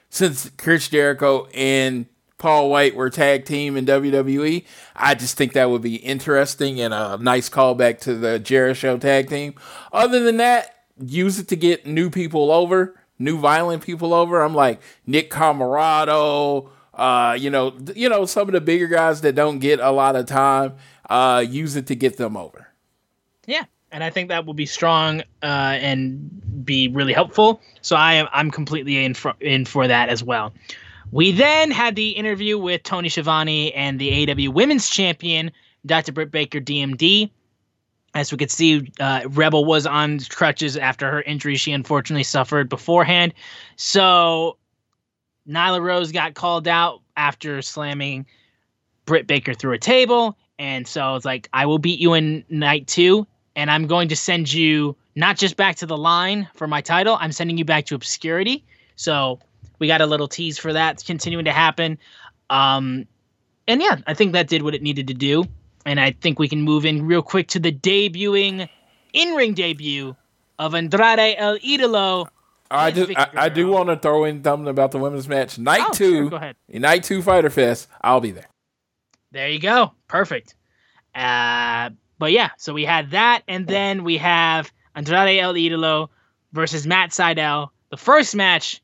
Speaker 2: Since Chris Jericho and Paul White were tag team in WWE, I just think that would be interesting and a nice callback to the Jericho tag team. Other than that, use it to get new people over, new violent people over. I'm like Nick Comoroto, uh, you know, you know, some of the bigger guys that don't get a lot of time, uh, use it to get them over.
Speaker 1: Yeah, and I think that will be strong uh, and be really helpful. So I am I'm completely in for, in for that as well. We then had the interview with Tony Schiavone and the AEW Women's Champion, Dr. Britt Baker, DMD. As we could see, uh, Rebel was on crutches after her injury she unfortunately suffered beforehand. So Nyla Rose got called out after slamming Britt Baker through a table. And so it's like, I will beat you in night two, and I'm going to send you not just back to the line for my title, I'm sending you back to obscurity. So we got a little tease for that continuing to happen. Um, and yeah, I think that did what it needed to do. And I think we can move in real quick to the debuting in ring debut of Andrade El Idolo.
Speaker 2: I just I, I do want to throw in something about the women's match. Night
Speaker 1: Oh,
Speaker 2: two,
Speaker 1: sure, go ahead.
Speaker 2: night two Fyter Fest. I'll be there.
Speaker 1: There you go. Perfect. Uh, but yeah, so we had that, and then we have Andrade El Idolo versus Matt Sydal, the first match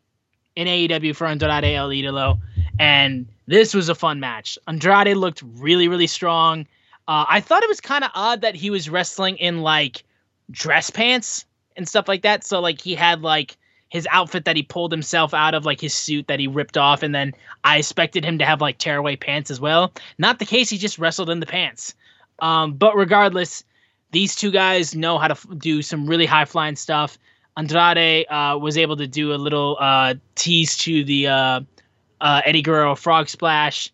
Speaker 1: in AEW for Andrade El Idolo, and this was a fun match. Andrade looked really, really strong. Uh, I thought it was kind of odd that he was wrestling in like dress pants and stuff like that. So like he had like his outfit that he pulled himself out of, like his suit that he ripped off, and then I expected him to have like tearaway pants as well. Not the case. He just wrestled in the pants. Um, but regardless, these two guys know how to f- do some really high flying stuff. Andrade uh, was able to do a little uh, tease to the uh, uh, Eddie Guerrero frog splash,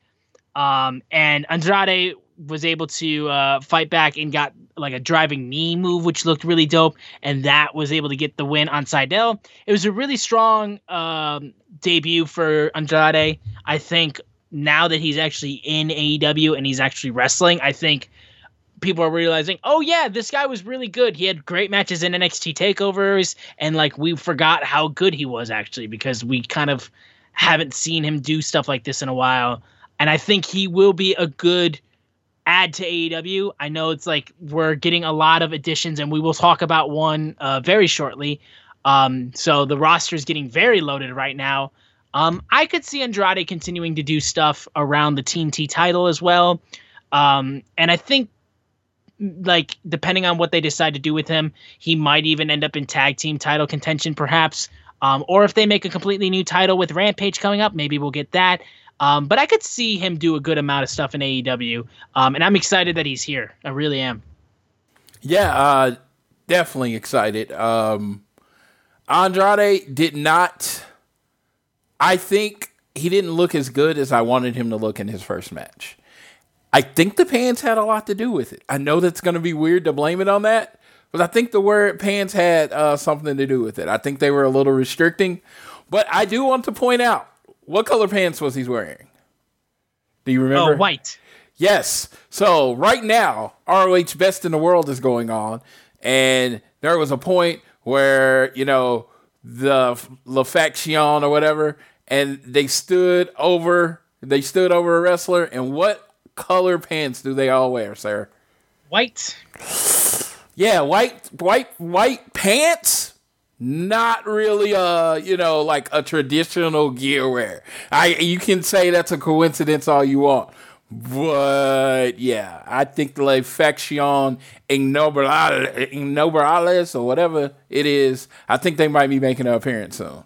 Speaker 1: um, and Andrade was able to uh, fight back and got like a driving knee move, which looked really dope, and that was able to get the win on Sydal. It was a really strong um, debut for Andrade. I think now that he's actually in AEW and he's actually wrestling, I think people are realizing, oh yeah, this guy was really good. He had great matches in NXT takeovers, and like we forgot how good he was actually because we kind of haven't seen him do stuff like this in a while. And I think he will be a good add to AEW. I know it's like we're getting a lot of additions, and we will talk about one uh, very shortly. Um, so the roster is getting very loaded right now. Um, I could see Andrade continuing to do stuff around the TNT title as well. Um, and I think, like, depending on what they decide to do with him, he might even end up in tag team title contention, perhaps. Um, or if they make a completely new title with Rampage coming up, maybe we'll get that. Um, but I could see him do a good amount of stuff in AEW. Um, and I'm excited that he's here. I really am.
Speaker 2: Yeah, uh, definitely excited. Um, Andrade did not. I think he didn't look as good as I wanted him to look in his first match. I think the pants had a lot to do with it. I know that's going to be weird to blame it on that, but I think the word pants had uh, something to do with it. I think they were a little restricting, but I do want to point out what color pants was he wearing. Do you remember?
Speaker 1: Oh, white.
Speaker 2: Yes. So right now, ROH Best in the World is going on, and there was a point where you know the La Faction or whatever, and they stood over they stood over a wrestler, and what color pants do they all wear, sir?
Speaker 1: White.
Speaker 2: Yeah, white white white pants. Not really uh, you know, like a traditional gear wear. I you can say that's a coincidence all you want. But yeah, I think La Faction Ingobernable or whatever it is, I think they might be making an appearance soon.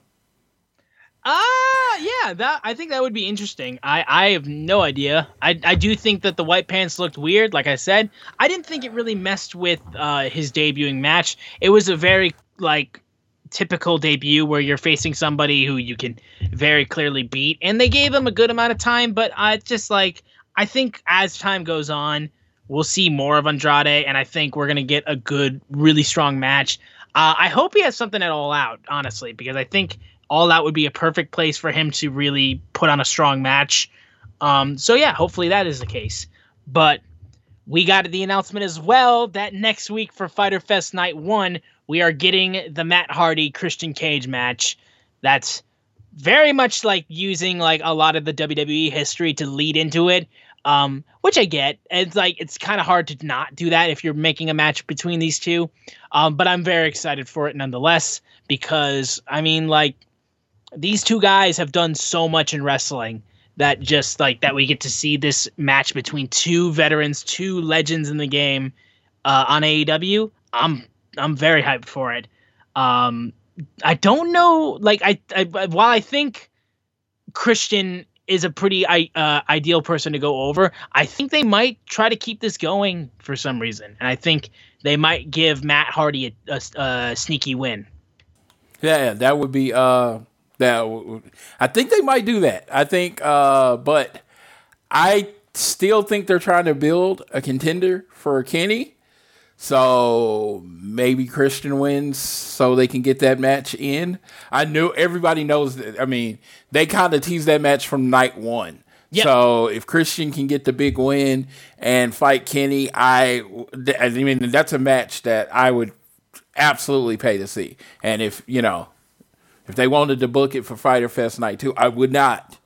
Speaker 1: That I think that would be interesting. I I have no idea. I I do think that the white pants looked weird. Like I said, I didn't think it really messed with uh, his debuting match. It was a very like typical debut where you're facing somebody who you can very clearly beat, and they gave him a good amount of time. But I just like I think as time goes on, we'll see more of Andrade, and I think we're gonna get a good, really strong match. Uh, I hope he has something at All Out, honestly, because I think All Out would be a perfect place for him to really put on a strong match. Um, so yeah, hopefully that is the case. But we got the announcement as well that next week for Fyter Fest Night One, we are getting the Matt Hardy Christian Cage match. That's very much like using like a lot of the WWE history to lead into it. Um, which I get. It's like it's kind of hard to not do that if you're making a match between these two. Um, but I'm very excited for it nonetheless because I mean, like these two guys have done so much in wrestling that just like that we get to see this match between two veterans, two legends in the game uh, on AEW. I'm I'm very hyped for it. Um, I don't know, like I, I while I think Christian is a pretty uh, ideal person to go over, I think they might try to keep this going for some reason, and I think they might give Matt Hardy a, a, a sneaky win.
Speaker 2: Yeah, that would be uh that I think they might do that. I think uh but I still think they're trying to build a contender for Kenny. So maybe Christian wins so they can get that match in. I knew everybody knows that I mean, they kind of teased that match from night 1. Yep. So if Christian can get the big win and fight Kenny, I I mean that's a match that I would absolutely pay to see. And if you know, if they wanted to book it for Fyter Fest night two, I would not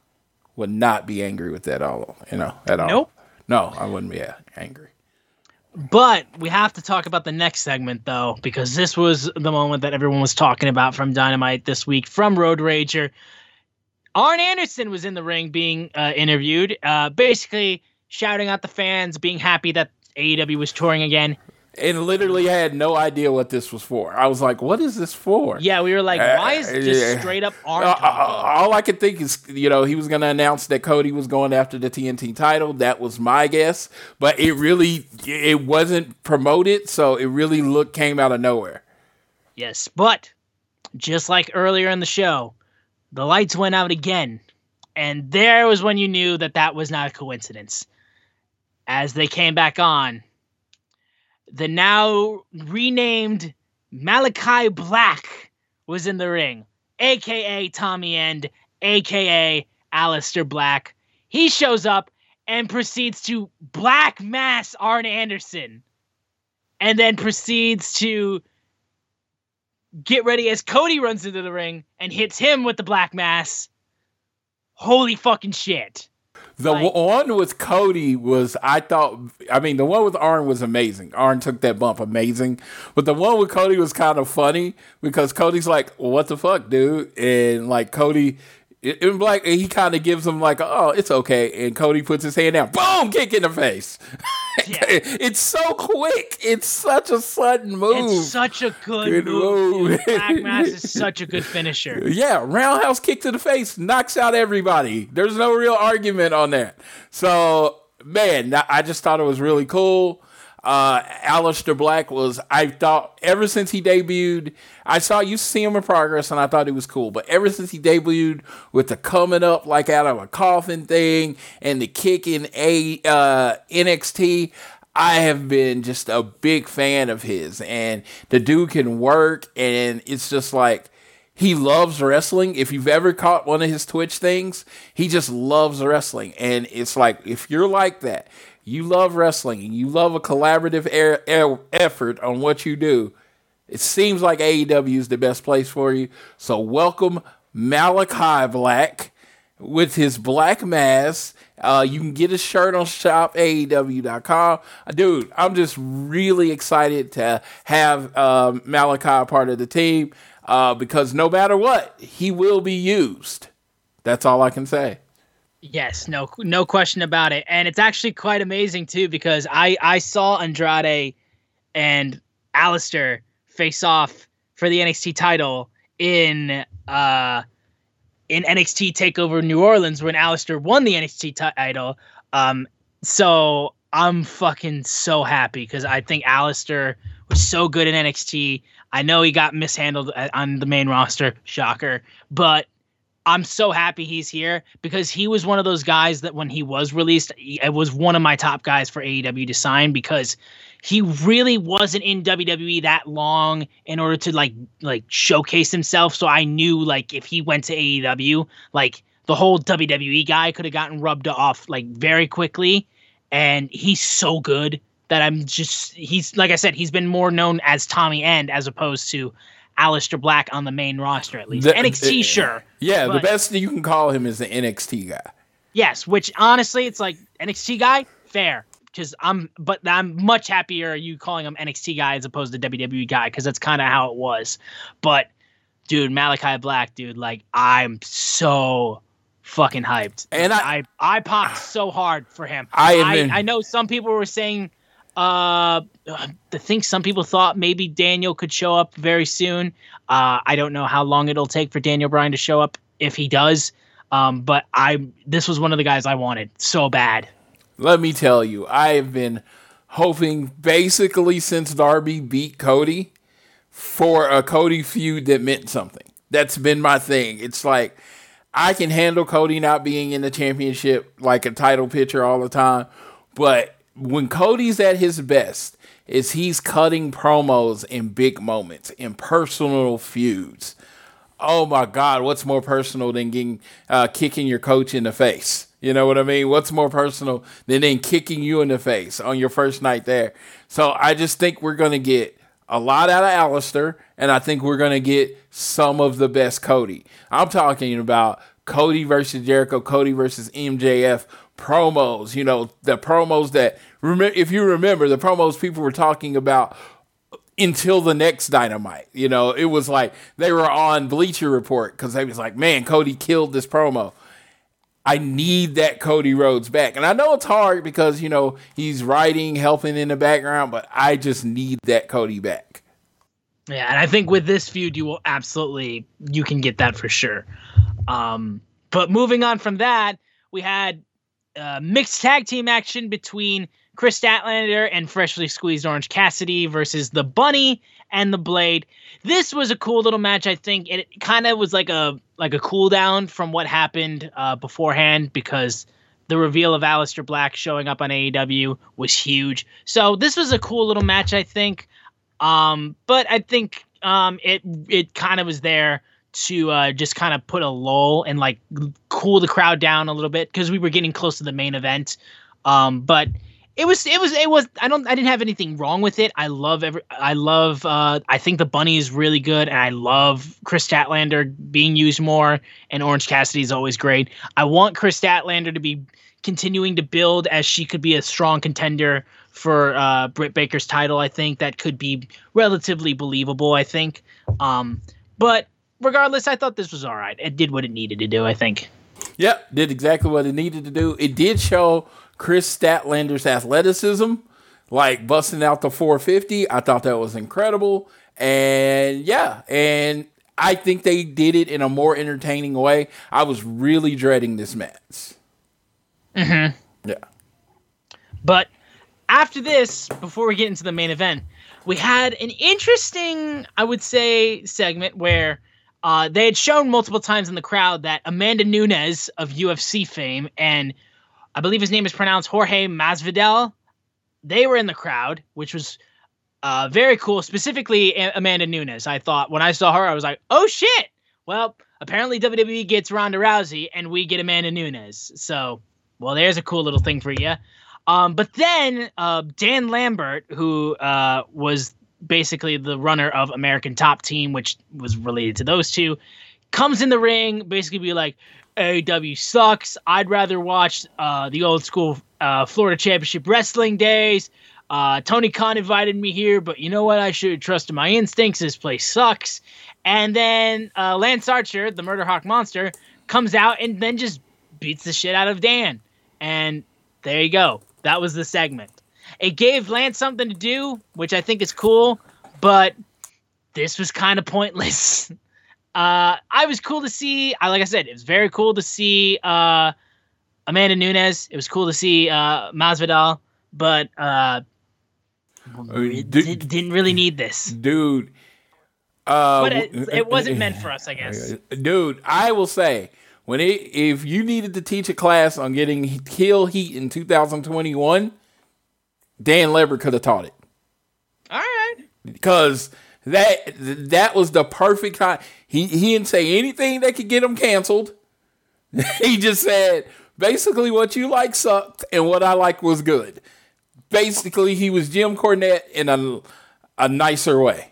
Speaker 2: would not be angry with that all. You know, at all.
Speaker 1: Nope.
Speaker 2: No, I wouldn't be angry.
Speaker 1: But we have to talk about the next segment though, because this was the moment that everyone was talking about from Dynamite this week from Road Rager. Arn Anderson was in the ring being uh, interviewed, uh, basically shouting out the fans, being happy that AEW was touring again
Speaker 2: and literally I had no idea what this was for. I was like, "What is this for?"
Speaker 1: Yeah, we were like, "Why is just uh, straight up Arn?" Uh,
Speaker 2: all I could think is, you know, he was going to announce that Cody was going after the TNT title. That was my guess, but it really it wasn't promoted, so it really looked came out of nowhere.
Speaker 1: Yes, but just like earlier in the show, the lights went out again, and there was when you knew that that was not a coincidence. As they came back on the now renamed Malachi Black was in the ring, aka Tommy End, aka Aleister Black. He shows up and proceeds to black mass Arn Anderson and then proceeds to get ready as Cody runs into the ring and hits him with the black mass. Holy fucking shit.
Speaker 2: The like, one with Cody was, I thought, I mean, the one with Arn was amazing. Arn took that bump amazing. But the one with Cody was kind of funny because Cody's like, what the fuck, dude? And like, Cody, it, it like he kind of gives him like, oh, it's okay, and Cody puts his hand down, boom, kick in the face. Yeah. it's so quick. It's such a sudden move.
Speaker 1: It's such a good, good move. move. Black Mass is such a good finisher.
Speaker 2: Yeah, roundhouse kick to the face knocks out everybody. There's no real argument on that. So, man, I just thought it was really cool. Uh, Aleister Black was, I thought, ever since he debuted, I saw you see him in progress and I thought he was cool. But ever since he debuted with the coming up like out of a coffin thing and the kick in a uh, NXT, I have been just a big fan of his. And the dude can work, and it's just like, he loves wrestling. If you've ever caught one of his Twitch things, he just loves wrestling. And it's like, if you're like that, you love wrestling and you love a collaborative er- er- effort on what you do, it seems like AEW is the best place for you. So welcome Malachi Black with his Black Mass. Uh, you can get his shirt on shopaew.com. Uh, dude, I'm just really excited to have uh, Malachi part of the team uh, because no matter what, he will be used. That's all I can say.
Speaker 1: Yes, no, no question about it, and it's actually quite amazing too because I I saw Andrade and Aleister face off for the NXT title in uh in NXT Takeover New Orleans when Aleister won the NXT title. Um, so I'm fucking so happy because I think Aleister was so good in NXT. I know he got mishandled uh, on the main roster, shocker, but I'm so happy he's here because he was one of those guys that when he was released, it was one of my top guys for AEW to sign because he really wasn't in WWE that long in order to like like showcase himself. So I knew like if he went to AEW, like the whole WWE guy could have gotten rubbed off like very quickly. And he's so good that I'm just he's like I said, he's been more known as Tommy End as opposed to Aleister Black on the main roster at least. The, NXT, uh, sure.
Speaker 2: Yeah, but, the best thing you can call him is the NXT guy.
Speaker 1: Yes, which honestly, it's like NXT guy, fair. Because I'm, but I'm much happier you calling him NXT guy as opposed to WWE guy because that's kind of how it was. But dude, Malachi Black, dude, like I'm so fucking hyped.
Speaker 2: And I-
Speaker 1: I, I popped so hard for him.
Speaker 2: I
Speaker 1: I,
Speaker 2: been-
Speaker 1: I know some people were saying, uh, I think some people thought maybe Daniel could show up very soon. Uh, I don't know how long it'll take for Daniel Bryan to show up if he does. Um, but I this was one of the guys I wanted so bad.
Speaker 2: Let me tell you, I have been hoping basically since Darby beat Cody for a Cody feud that meant something. That's been my thing. It's like I can handle Cody not being in the championship like a title picture all the time, but when Cody's at his best, is he's cutting promos in big moments, in personal feuds. Oh my God, what's more personal than getting uh, kicking your coach in the face? You know what I mean? What's more personal than then kicking you in the face on your first night there? So I just think we're gonna get a lot out of Aleister, and I think we're gonna get some of the best Cody. I'm talking about Cody versus Jericho, Cody versus MJF promos. You know the promos that if you remember the promos people were talking about until the next dynamite. You know, it was like they were on Bleacher Report because they was like, man, Cody killed this promo. I need that Cody Rhodes back. And I know it's hard because, you know, he's writing, helping in the background, but I just need that Cody back.
Speaker 1: Yeah, and I think with this feud, you will absolutely you can get that for sure. Um, but moving on from that, we had uh, mixed tag team action between Kris Statlander and freshly squeezed Orange Cassidy versus the Bunny and the Blade. This was a cool little match. I think it kind of was like a like a cool down from what happened uh, beforehand because the reveal of Aleister Black showing up on AEW was huge. So this was a cool little match. I think. Um, but I think um, it it kind of was there to uh, just kind of put a lull and like cool the crowd down a little bit because we were getting close to the main event. Um, but it was it was it was I don't I didn't have anything wrong with it. I love every I love uh, I think the bunny is really good and I love Kris Statlander being used more and Orange Cassidy is always great. I want Kris Statlander to be continuing to build as she could be a strong contender for uh, Britt Baker's title. I think that could be relatively believable. I think, um, but regardless, I thought this was all right. It did what it needed to do. I think.
Speaker 2: Yep, did exactly what it needed to do. It did show Kris Statlander's athleticism, like busting out the 450. I thought that was incredible. And yeah, and I think they did it in a more entertaining way. I was really dreading this match.
Speaker 1: Mm-hmm.
Speaker 2: Yeah.
Speaker 1: But after this, before we get into the main event, we had an interesting, I would say, segment where uh, they had shown multiple times in the crowd that Amanda Nunes of UFC fame and I believe his name is pronounced Jorge Masvidal, they were in the crowd, which was uh, very cool. Specifically, A- Amanda Nunes. I thought when I saw her, I was like, oh shit. Well, apparently WWE gets Ronda Rousey and we get Amanda Nunes. So, well, there's a cool little thing for you. Um, but then uh, Dan Lambert, who uh, was basically the runner of American Top Team, which was related to those two, comes in the ring, basically be like, AEW sucks. I'd rather watch uh, the old school uh, Florida Championship Wrestling days. Uh, Tony Khan invited me here, but you know what? I should trust my instincts. This place sucks. And then uh, Lance Archer, the Murder Hawk Monster, comes out and then just beats the shit out of Dan. And there you go. That was the segment. It gave Lance something to do, which I think is cool, but this was kind of pointless. Uh, I was cool to see. I like I said, it was very cool to see uh, Amanda Nunes. It was cool to see uh, Masvidal, but uh, it
Speaker 2: du-
Speaker 1: di- didn't really need this.
Speaker 2: Dude. Uh,
Speaker 1: But it, it wasn't meant for us, I guess.
Speaker 2: Dude, I will say when it if you needed to teach a class on getting heel heat in 2021, Dan Lever could have taught it
Speaker 1: All right.
Speaker 2: because that that was the perfect time. He he didn't say anything that could get him canceled. he just said basically what you like sucked and what I like was good. Basically, he was Jim Cornette in a a nicer way.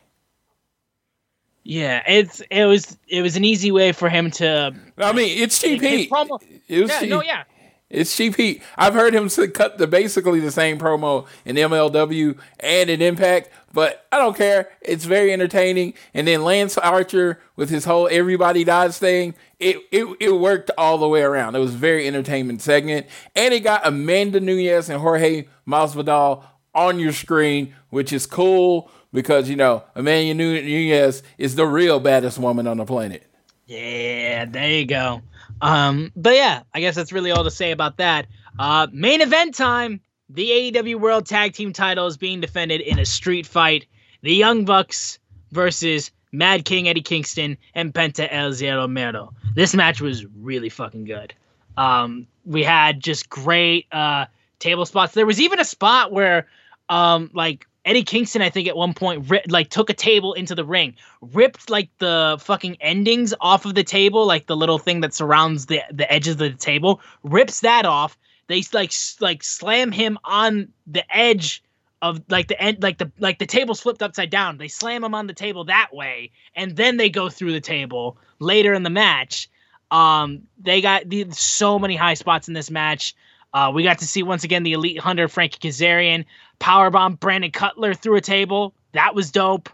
Speaker 1: Yeah, it's it was it was an easy way for him to.
Speaker 2: I mean, it's cheap heat.
Speaker 1: promo-
Speaker 2: It was
Speaker 1: Yeah,
Speaker 2: cheap.
Speaker 1: no, yeah.
Speaker 2: It's cheap heat. I've heard him cut the basically the same promo in MLW and in Impact, but I don't care. It's very entertaining. And then Lance Archer with his whole everybody dies thing, it it, it worked all the way around. It was a very entertainment segment. And it got Amanda Nunes and Jorge Masvidal on your screen, which is cool because you know Amanda Nunes is the real baddest woman on the planet.
Speaker 1: Yeah, there you go. Um, but yeah, I guess that's really all to say about that. Uh, main event time. The AEW World Tag Team title is being defended in a street fight. The Young Bucks versus Mad King Eddie Kingston and Penta El Zero Miedo. This match was really fucking good. Um, we had just great uh, table spots. There was even a spot where, um, like Eddie Kingston, I think at one point, ri- like took a table into the ring, ripped like the fucking endings off of the table, like the little thing that surrounds the the edges of the table, rips that off. They like s- like slam him on the edge of like the end, like the like the table's flipped upside down. They slam him on the table that way, and then they go through the table later in the match. Um, they got the, so many high spots in this match. Uh, we got to see once again the elite hunter Frankie Kazarian powerbomb Brandon Cutler through a table. That was dope.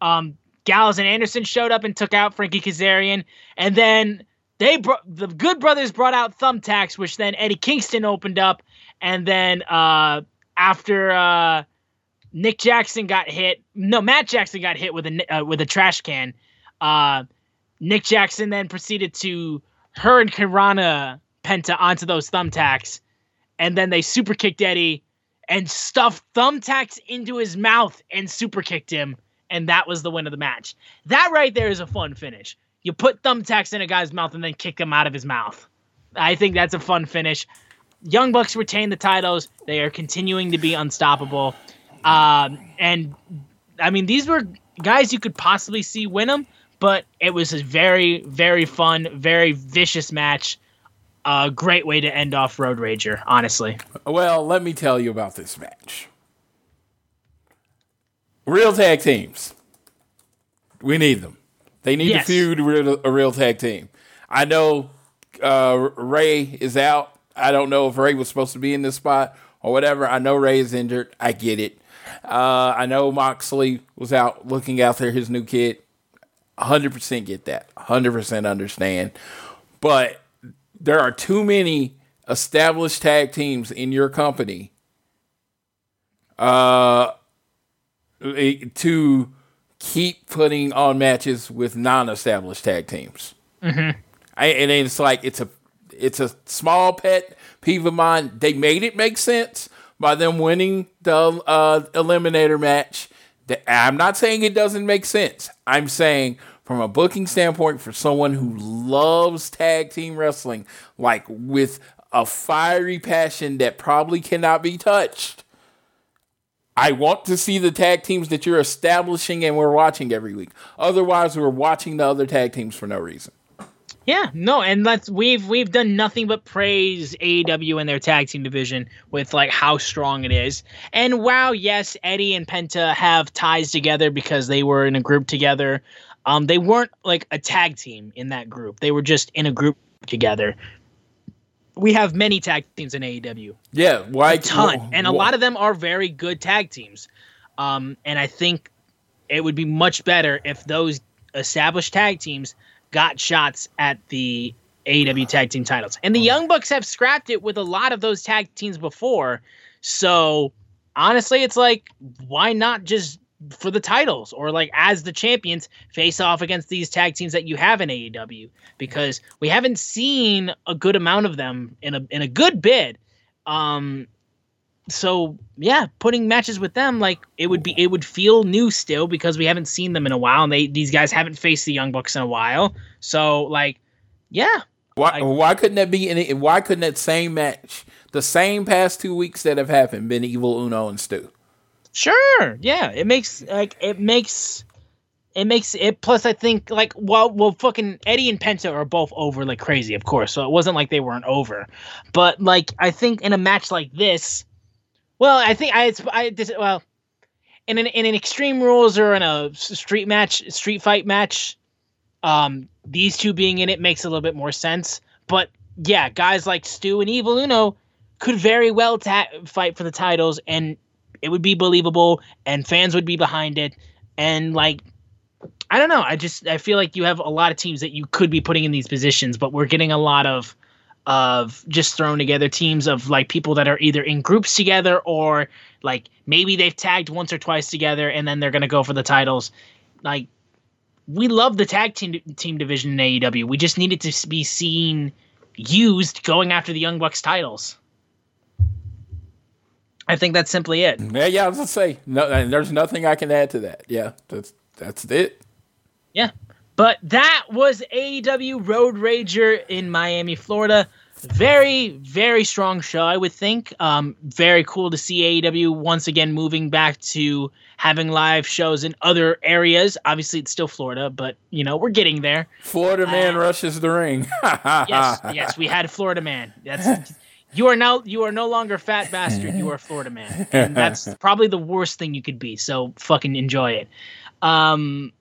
Speaker 1: Um, Gallows and Anderson showed up and took out Frankie Kazarian, and then they brought the Good Brothers brought out thumbtacks, which then Eddie Kingston opened up, and then uh, after uh, Nick Jackson got hit, no Matt Jackson got hit with a uh, with a trash can. Uh, Nick Jackson then proceeded to hurricanrana Penta onto those thumbtacks, and then they super kicked Eddie and stuffed thumbtacks into his mouth and super kicked him, and that was the win of the match. That right there is a fun finish. You put thumbtacks in a guy's mouth and then kick him out of his mouth. I think that's a fun finish. Young Bucks retain the titles. They are continuing to be unstoppable. Um, and I mean, these were guys you could possibly see win them, but it was a very, very fun, very vicious match. A great way to end off Road Rager, honestly.
Speaker 2: Well, let me tell you about this match. Real tag teams. We need them. They need
Speaker 1: Yes.
Speaker 2: to feud real, a real tag team. I know uh, Rey is out. I don't know if Rey was supposed to be in this spot or whatever. I know Rey is injured. I get it. Uh, I know Moxley was out looking after his new kid. 100% get that. 100% understand. But there are too many established tag teams in your company uh, eh, to keep putting on matches with non-established tag teams. Mm-hmm. I, and it's like it's a it's a small pet peeve of mine. They made it make sense by them winning the uh, eliminator match. I'm not saying it doesn't make sense. I'm saying from a booking standpoint, for someone who loves tag team wrestling, like with a fiery passion that probably cannot be touched. I want to see the tag teams that you're establishing and we're watching every week. Otherwise, we're watching the other tag teams for no reason.
Speaker 1: Yeah, no, and let's we've we've done nothing but praise AEW and their tag team division with like how strong it is. And wow, yes, Eddie and Penta have ties together because they were in a group together. Um, they weren't like a tag team in that group. They were just in a group together. We have many tag teams in AEW
Speaker 2: Yeah, why
Speaker 1: a ton, and a lot of them are very good tag teams. Um, and I think it would be much better if those established tag teams got shots at the AEW tag team titles. And the Young Bucks have scrapped it with a lot of those tag teams before. So honestly, it's like, why not just for the titles or like as the champions face off against these tag teams that you have in AEW? Because we haven't seen a good amount of them in a in a good bid. Um, so yeah, putting matches with them like it would be it would feel new still because we haven't seen them in a while and they these guys haven't faced the Young Bucks in a while. So like, yeah,
Speaker 2: Why,
Speaker 1: Like-
Speaker 2: why couldn't that be any? Why couldn't that same match, the same past two weeks that have happened, been Evil Uno and Stu?
Speaker 1: Sure, yeah, it makes like it makes it makes it. Plus, I think like well, well, fucking Eddie and Penta are both over like crazy, of course. So it wasn't like they weren't over, but like I think in a match like this, well, I think I I this well. In an, in an extreme rules or in a street match street fight match um these two being in it makes a little bit more sense but yeah, guys like Stu and Evil Uno could very well ta- fight for the titles, and it would be believable, and fans would be behind it, and like. I don't know. I just I feel like you have a lot of teams that you could be putting in these positions, but we're getting a lot of of just thrown together teams of like people that are either in groups together or like maybe they've tagged once or twice together and then they're going to go for the titles. Like we love the tag team team division in AEW. We just needed to be seen used going after the Young Bucks titles. I think that's simply it.
Speaker 2: Yeah, yeah. I was gonna say no. There's nothing I can add to that. Yeah, that's that's it.
Speaker 1: Yeah, but that was AEW Road Rager in Miami, Florida. Very, very strong show, I would think. Um, very cool to see AEW once again moving back to having live shows in other areas. Obviously, it's still Florida, but you know we're getting there.
Speaker 2: Florida man uh, rushes the ring.
Speaker 1: yes, yes, we had Florida man. That's you are now you are no longer fat bastard. You are Florida man, and that's probably the worst thing you could be. So fucking enjoy it. Um,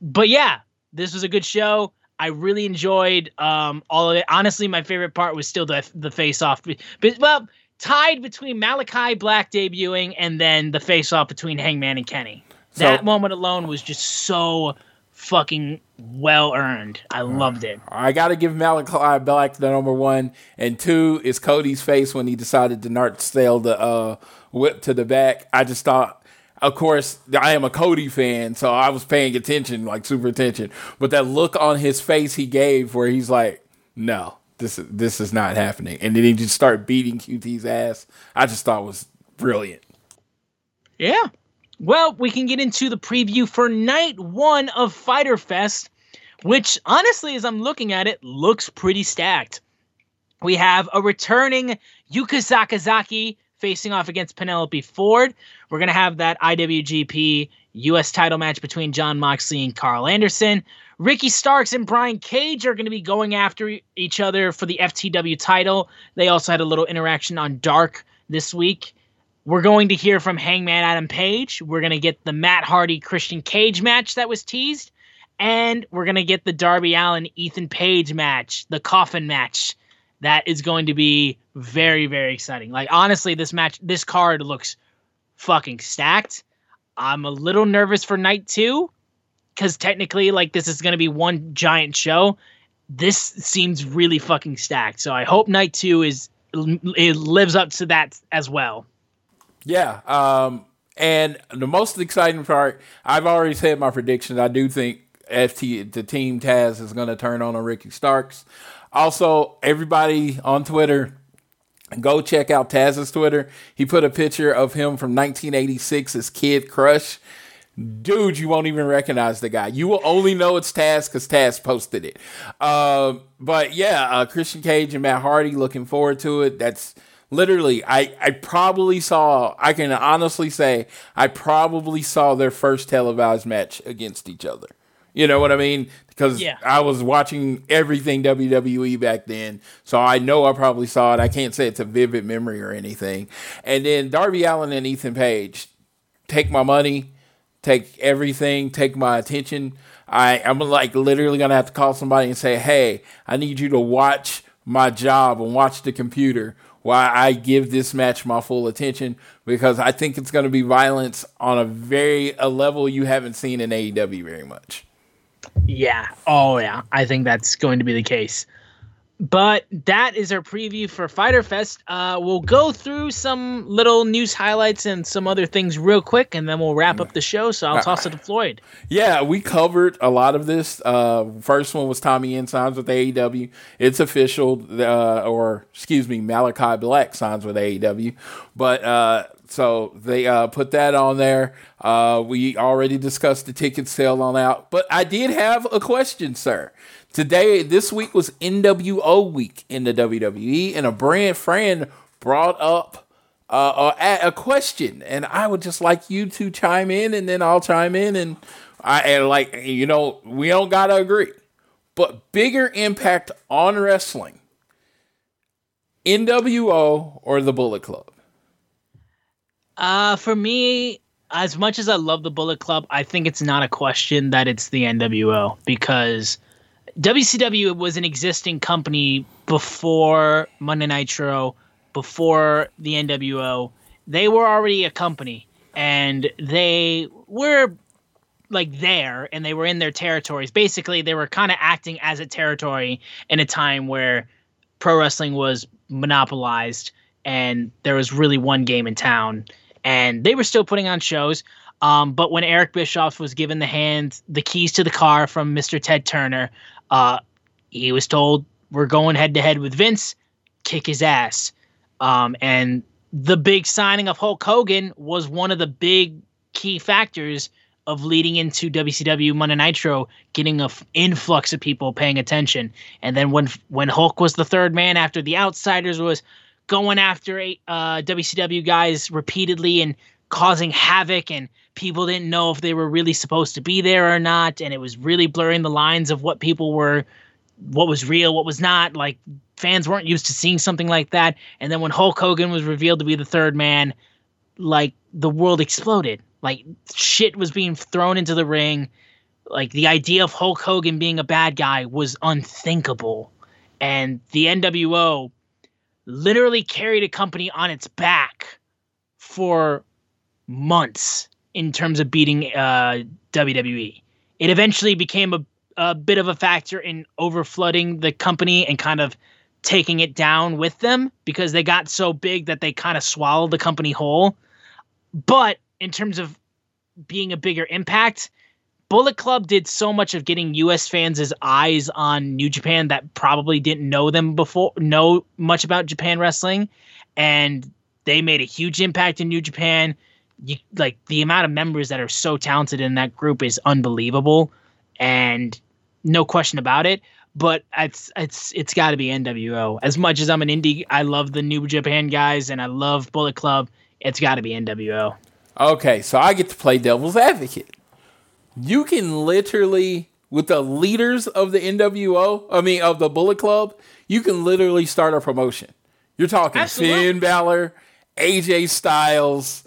Speaker 1: but yeah, this was a good show. I really enjoyed um, all of it. Honestly, my favorite part was still the the face off. But well, tied between Malachi Black debuting and then the face off between Hangman and Kenny. So, that moment alone was just so fucking well earned. I loved it.
Speaker 2: I got to give Malachi Black the number one, and two is Cody's face when he decided to not sail the uh, whip to the back. I just thought of course, I am a Cody fan, so I was paying attention, like super attention. But that look on his face he gave, where he's like, "No, this is this is not happening," and then he just start beating QT's ass. I just thought was brilliant.
Speaker 1: Yeah. Well, we can get into the preview for night one of Fyter Fest, which honestly, as I'm looking at it, looks pretty stacked. We have a returning Yuka Sakazaki facing off against Penelope Ford. We're going to have that IWGP US title match between Jon Moxley and Karl Anderson. Ricky Starks and Brian Cage are going to be going after each other for the FTW title. They also had a little interaction on Dark this week. We're going to hear from Hangman Adam Page. We're going to get the Matt Hardy Christian Cage match that was teased. And we're going to get the Darby Allin Ethan Page match, the coffin match that is going to be very very exciting. Like honestly, this match, this card looks fucking stacked. I'm a little nervous for night two because technically, like this is going to be one giant show. This seems really fucking stacked. So I hope night two is it lives up to that as well.
Speaker 2: Yeah. Um, and the most exciting part, I've already said my prediction. I do think FT the team Taz is going to turn on a Ricky Starks. Also, everybody on Twitter, go check out Taz's Twitter. He put a picture of him from 1986 as Kid Krush. Dude, you won't even recognize the guy. You will only know it's Taz because Taz posted it. Uh, but yeah, uh, Christian Cage and Matt Hardy, looking forward to it. That's literally, I, I probably saw, I can honestly say, I probably saw their first televised match against each other. You know what I mean? Because yeah. I was watching everything WWE back then, so I know I probably saw it. I can't say it's a vivid memory or anything. And then Darby Allin and Ethan Page, take my money, take everything, take my attention. I I'm like literally gonna have to call somebody and say, hey, I need you to watch my job and watch the computer while I give this match my full attention because I think it's going to be violence on a very a level you haven't seen in AEW very much.
Speaker 1: Yeah. Oh, yeah. I think that's going to be the case. But that is our preview for Fyter Fest. Uh, we'll go through some little news highlights and some other things real quick, and then we'll wrap up the show. So I'll toss it to Floyd.
Speaker 2: Yeah, we covered a lot of this. Uh, first one was Tommy End signs with AEW. It's official, uh, or excuse me, Malachi Black signs with AEW. But uh, so they uh, put that on there. Uh, we already discussed the ticket sale on out, but I did have a question, sir. Today, this week was NWO week in the WWE, and a brand friend brought up uh, a, a, question, and I would just like you to chime in, and then I'll chime in, and I and like you know we don't gotta agree, but bigger impact on wrestling, NWO or the Bullet Club.
Speaker 1: Uh, for me, as much as I love the Bullet Club, I think it's not a question that it's the NWO because WCW was an existing company before Monday Nitro, before the NWO. They were already a company and they were like there and they were in their territories. Basically, they were kind of acting as a territory in a time where pro wrestling was monopolized and there was really one game in town and they were still putting on shows. Um, but when Eric Bischoff was given the hand, the keys to the car from Mr. Ted Turner, uh, he was told, "We're going head to head with Vince. Kick his ass." Um, and the big signing of Hulk Hogan was one of the big key factors of leading into WCW Monday Nitro, getting a f- influx of people paying attention. And then when when Hulk was the third man after the Outsiders was going after uh, WCW guys repeatedly and causing havoc and people didn't know if they were really supposed to be there or not and it was really blurring the lines of what people were what was real what was not. Like fans weren't used to seeing something like that. And then when Hulk Hogan was revealed to be the third man like the world exploded. Like shit was being thrown into the ring. Like the idea of Hulk Hogan being a bad guy was unthinkable. And the NWO literally carried a company on its back for months in terms of beating uh, WWE. It eventually became a, a bit of a factor in overflooding the company and kind of taking it down with them because they got so big that they kind of swallowed the company whole. But in terms of being a bigger impact, Bullet Club did so much of getting US fans' eyes on New Japan that probably didn't know them before, know much about Japan wrestling. And they made a huge impact in New Japan. You, like the amount of members that are so talented in that group is unbelievable. And no question about it. But it's it's it's got to be NWO. As much as I'm an indie, I love the New Japan guys and I love Bullet Club. It's got to be NWO.
Speaker 2: Okay, so I get to play devil's advocate you can literally with the leaders of the NWO, I mean of the Bullet Club, you can literally start a promotion. You're talking Absolutely. Finn Balor, AJ Styles,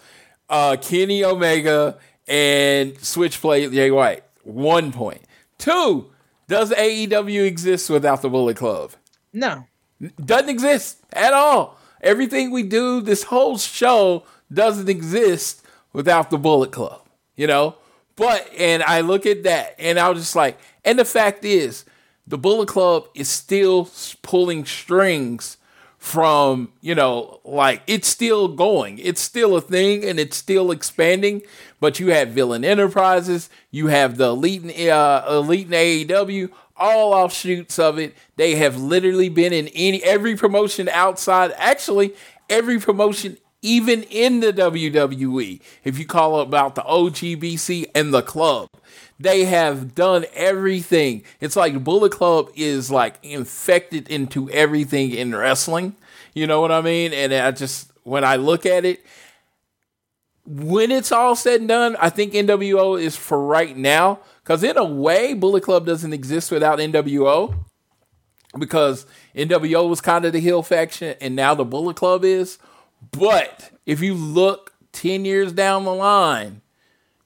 Speaker 2: uh, Kenny Omega, and Switchblade Jay White. One point. Two, does AEW exist without the Bullet Club?
Speaker 1: No.
Speaker 2: Doesn't exist at all. Everything we do, this whole show doesn't exist without the Bullet Club. You know? But and I look at that and I was just like, and the fact is, the Bullet Club is still pulling strings from, you know, like it's still going. It's still a thing and it's still expanding. But you have Villain Enterprises, you have the Elite, uh, Elite in AEW, all offshoots of it. They have literally been in any every promotion outside, actually, every promotion even in the WWE, if you call about the OGBC and the club, they have done everything. It's like Bullet Club is like infected into everything in wrestling. You know what I mean? And I just, when I look at it, when it's all said and done, I think NWO is for right now. Because in a way, Bullet Club doesn't exist without NWO. Because NWO was kind of the heel faction, and now the Bullet Club is. But if you look 10 years down the line,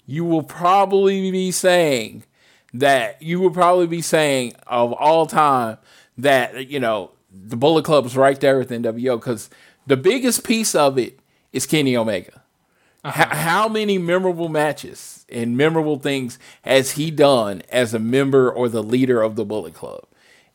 Speaker 2: you will probably be saying that you will probably be saying of all time that, you know, the Bullet Club is right there with NWO because the biggest piece of it is Kenny Omega. Uh-huh. H- how many memorable matches and memorable things has he done as a member or the leader of the Bullet Club?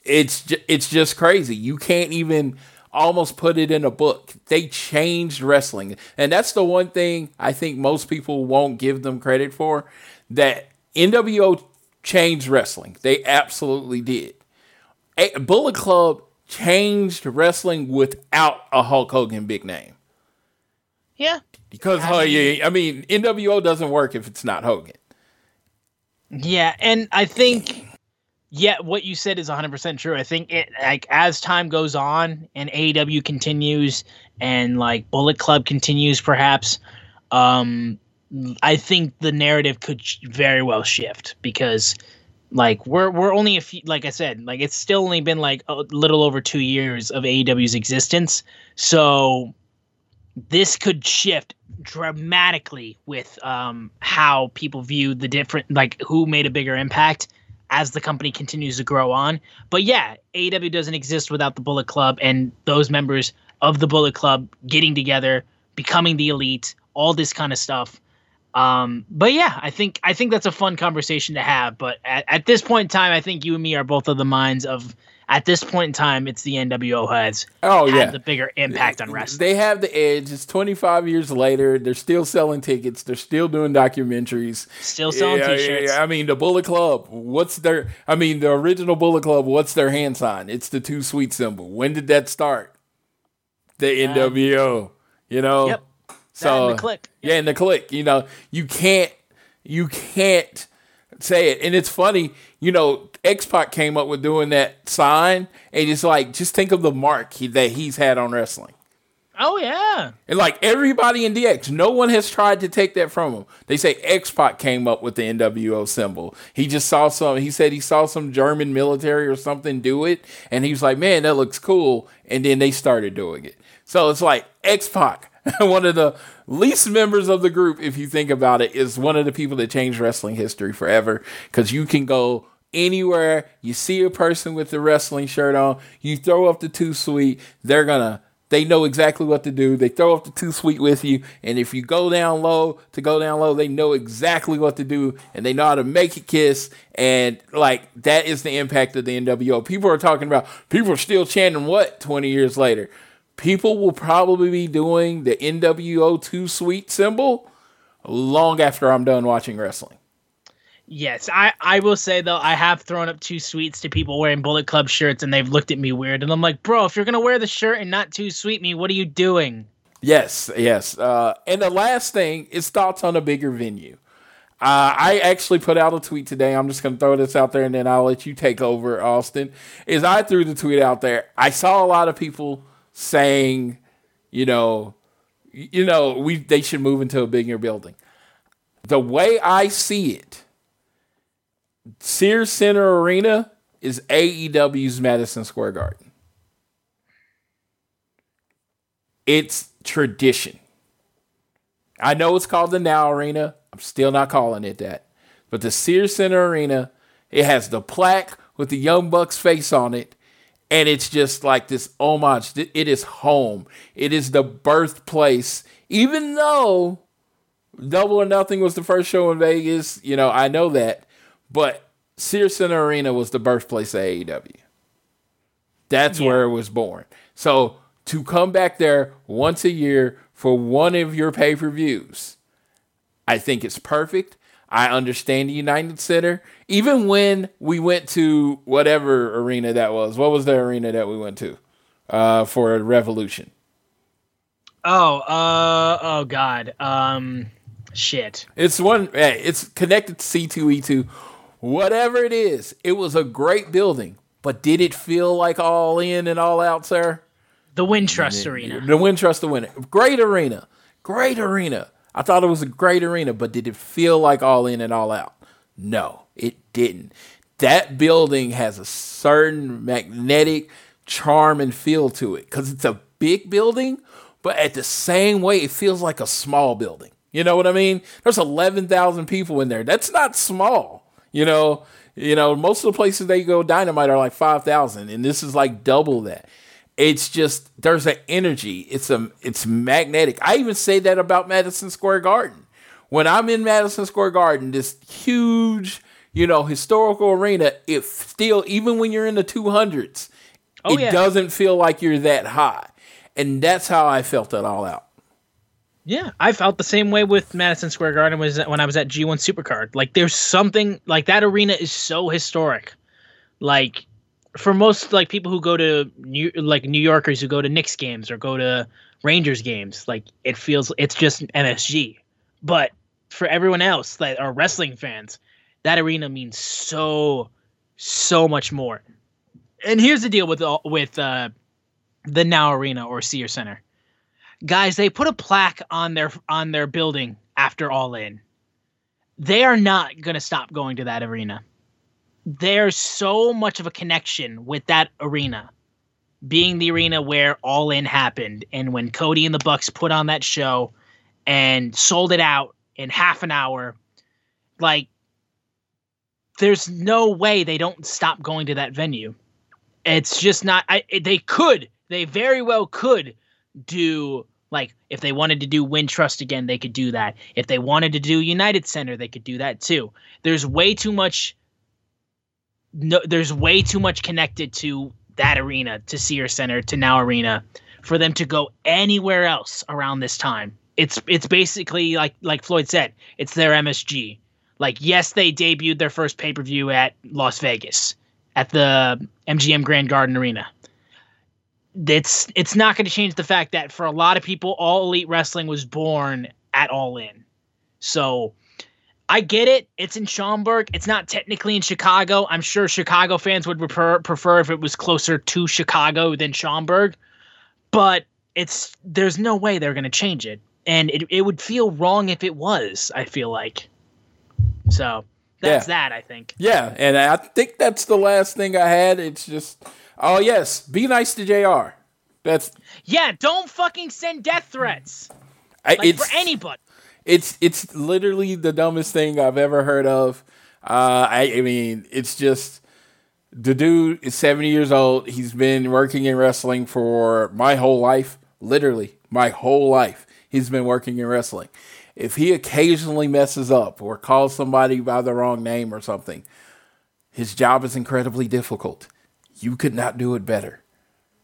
Speaker 2: It's ju- it's just crazy. You can't even almost put it in a book. They changed wrestling. And that's the one thing I think most people won't give them credit for that NWO changed wrestling. They absolutely did. A Bullet Club changed wrestling without a Hulk Hogan big name.
Speaker 1: Yeah.
Speaker 2: Because I mean, I mean NWO doesn't work if it's not Hogan.
Speaker 1: Yeah, and I think yeah, what you said is 100% true. I think it like as time goes on and AEW continues and like Bullet Club continues perhaps um I think the narrative could very well shift because like we're we're only a few like I said, like it's still only been like a little over 2 years of AEW's existence. So this could shift dramatically with um how people view the different like who made a bigger impact as the company continues to grow on. But yeah, AEW doesn't exist without the Bullet Club and those members of the Bullet Club getting together, becoming the elite, all this kind of stuff. Um, but yeah, I think I think that's a fun conversation to have. But at, at this point in time, I think you and me are both of the minds of at this point in time, it's the NWO has
Speaker 2: oh
Speaker 1: had
Speaker 2: yeah
Speaker 1: the bigger impact on wrestling.
Speaker 2: They have the edge. It's 25 years later. They're still selling tickets. They're still doing documentaries.
Speaker 1: Still selling
Speaker 2: Yeah,
Speaker 1: t-shirts.
Speaker 2: yeah, I mean, the Bullet Club. What's their? I mean, the original Bullet Club. What's their hand sign? It's the two sweet symbol. When did that start? The uh, NWO. You know.
Speaker 1: Yep.
Speaker 2: So
Speaker 1: and the Kliq.
Speaker 2: Yeah, and the Kliq. You know, you can't. You can't say it. And it's funny. You know, X Pac came up with doing that sign, and it's like just think of the mark he, that he's had on wrestling.
Speaker 1: Oh yeah.
Speaker 2: And like everybody in DX, no one has tried to take that from him. They say X Pac came up with the NWO symbol. He just saw some. He said he saw some German military or something do it, and he was like, "Man, that looks cool." And then they started doing it. So it's like X Pac, one of the least members of the group, if you think about it, is one of the people that changed wrestling history forever. Because you can go anywhere, you see a person with the wrestling shirt on, you throw up the two sweet, they're gonna they know exactly what to do. They throw up the two sweet with you, and if you go down low to go down low, they know exactly what to do, and they know how to make it kiss. And like that is the impact of the NWO. People are talking about people are still chanting what twenty years later. People will probably be doing the NWO two sweet symbol long after I'm done watching wrestling.
Speaker 1: Yes, I, I will say though I have thrown up two sweets to people wearing Bullet Club shirts and they've looked at me weird and I'm like, bro, if you're gonna wear the shirt and not too sweet me, what are you doing?
Speaker 2: Yes, yes. Uh, and the last thing is thoughts on a bigger venue. Uh, I actually put out a tweet today. I'm just to throw this out there and then I'll let you take over, Austin. Is I threw the tweet out there. I saw a lot of people saying, you know, you know, we they should move into a bigger building. The way I see it, Sears Center Arena is AEW's Madison Square Garden. It's tradition. I know it's called the Now Arena. I'm still not calling it that. But the Sears Center Arena, it has the plaque with the Young Bucks face on it. And it's just like this homage. It is home. It is the birthplace. Even though Double or Nothing was the first show in Vegas, you know, I know that. But Sears Center Arena was the birthplace of AEW. That's
Speaker 1: Yeah.
Speaker 2: where it was born. So to come back there once a year for one of your pay per views, I think it's perfect. I understand the United Center. Even when we went to whatever arena that was, what was the arena that we went to uh, for a Revolution?
Speaker 1: Oh, uh oh god. Um shit.
Speaker 2: It's one. It's connected to C two E two. Whatever it is, it was a great building. But did it feel like all in and all out, sir?
Speaker 1: The Wintrust Arena.
Speaker 2: The Wintrust the winner. Great arena. Great arena. I thought it was a great arena, but did it feel like all in and all out? No, it didn't. That building has a certain magnetic charm and feel to it because it's a big building, but at the same way, it feels like a small building. You know what I mean? There's 11,000 people in there. That's not small. You know, you know, most of the places they go dynamite are like 5,000 and this is like double that. It's just there's an energy. It's a it's magnetic. I even say that about madison square garden. When i'm in madison square garden this huge you know historical arena it still even when you're in the 200s
Speaker 1: Oh,
Speaker 2: it
Speaker 1: yeah.
Speaker 2: doesn't feel like you're that high. And that's how i felt it all out
Speaker 1: Yeah, I felt the same way with Madison Square Garden was when I was at G1 Supercard. Like there's something like that arena is so historic. Like for most like people who go to New like New Yorkers who go to Knicks games or go to Rangers games, like it feels it's just MSG. But for everyone else that are wrestling fans, that arena means so so much more. And here's the deal with with uh the Now Arena or Sears Center guys they put a plaque on their on their building after all in they are not going to stop going to that arena there's so much of a connection with that arena being the arena where all in happened and when cody and the bucks put on that show and sold it out in half an hour like there's no way they don't stop going to that venue. It's just not. I they could. They very well could do like if they wanted to do Wintrust again, they could do that. If they wanted to do United Center, they could do that too. There's way too much. No, there's way too much connected to that arena, to Sears Center, to Now Arena, for them to go anywhere else around this time. It's it's basically like like Floyd said, it's their MSG. Like yes, they debuted their first pay per view at Las Vegas at the MGM Grand Garden Arena it's it's not going to change the fact that for a lot of people, all elite wrestling was born at All In. So I get it. It's in Schaumburg. It's not technically in Chicago. I'm sure Chicago fans would prefer prefer if it was closer to Chicago than Schaumburg. But it's there's no way they're going to change it, and it it would feel wrong if it was. I feel like. So that's yeah. that. I think.
Speaker 2: Yeah, and I think that's the last thing I had. It's just Oh yes, be nice to Jr. That's
Speaker 1: yeah. Don't fucking send death threats. I, like for anybody.
Speaker 2: It's it's literally the dumbest thing I've ever heard of. Uh, I, I mean, it's just the dude is seventy years old. He's been working in wrestling for my whole life, literally my whole life. He's been working in wrestling. If he occasionally messes up or calls somebody by the wrong name or something, his job is incredibly difficult you could not do it better.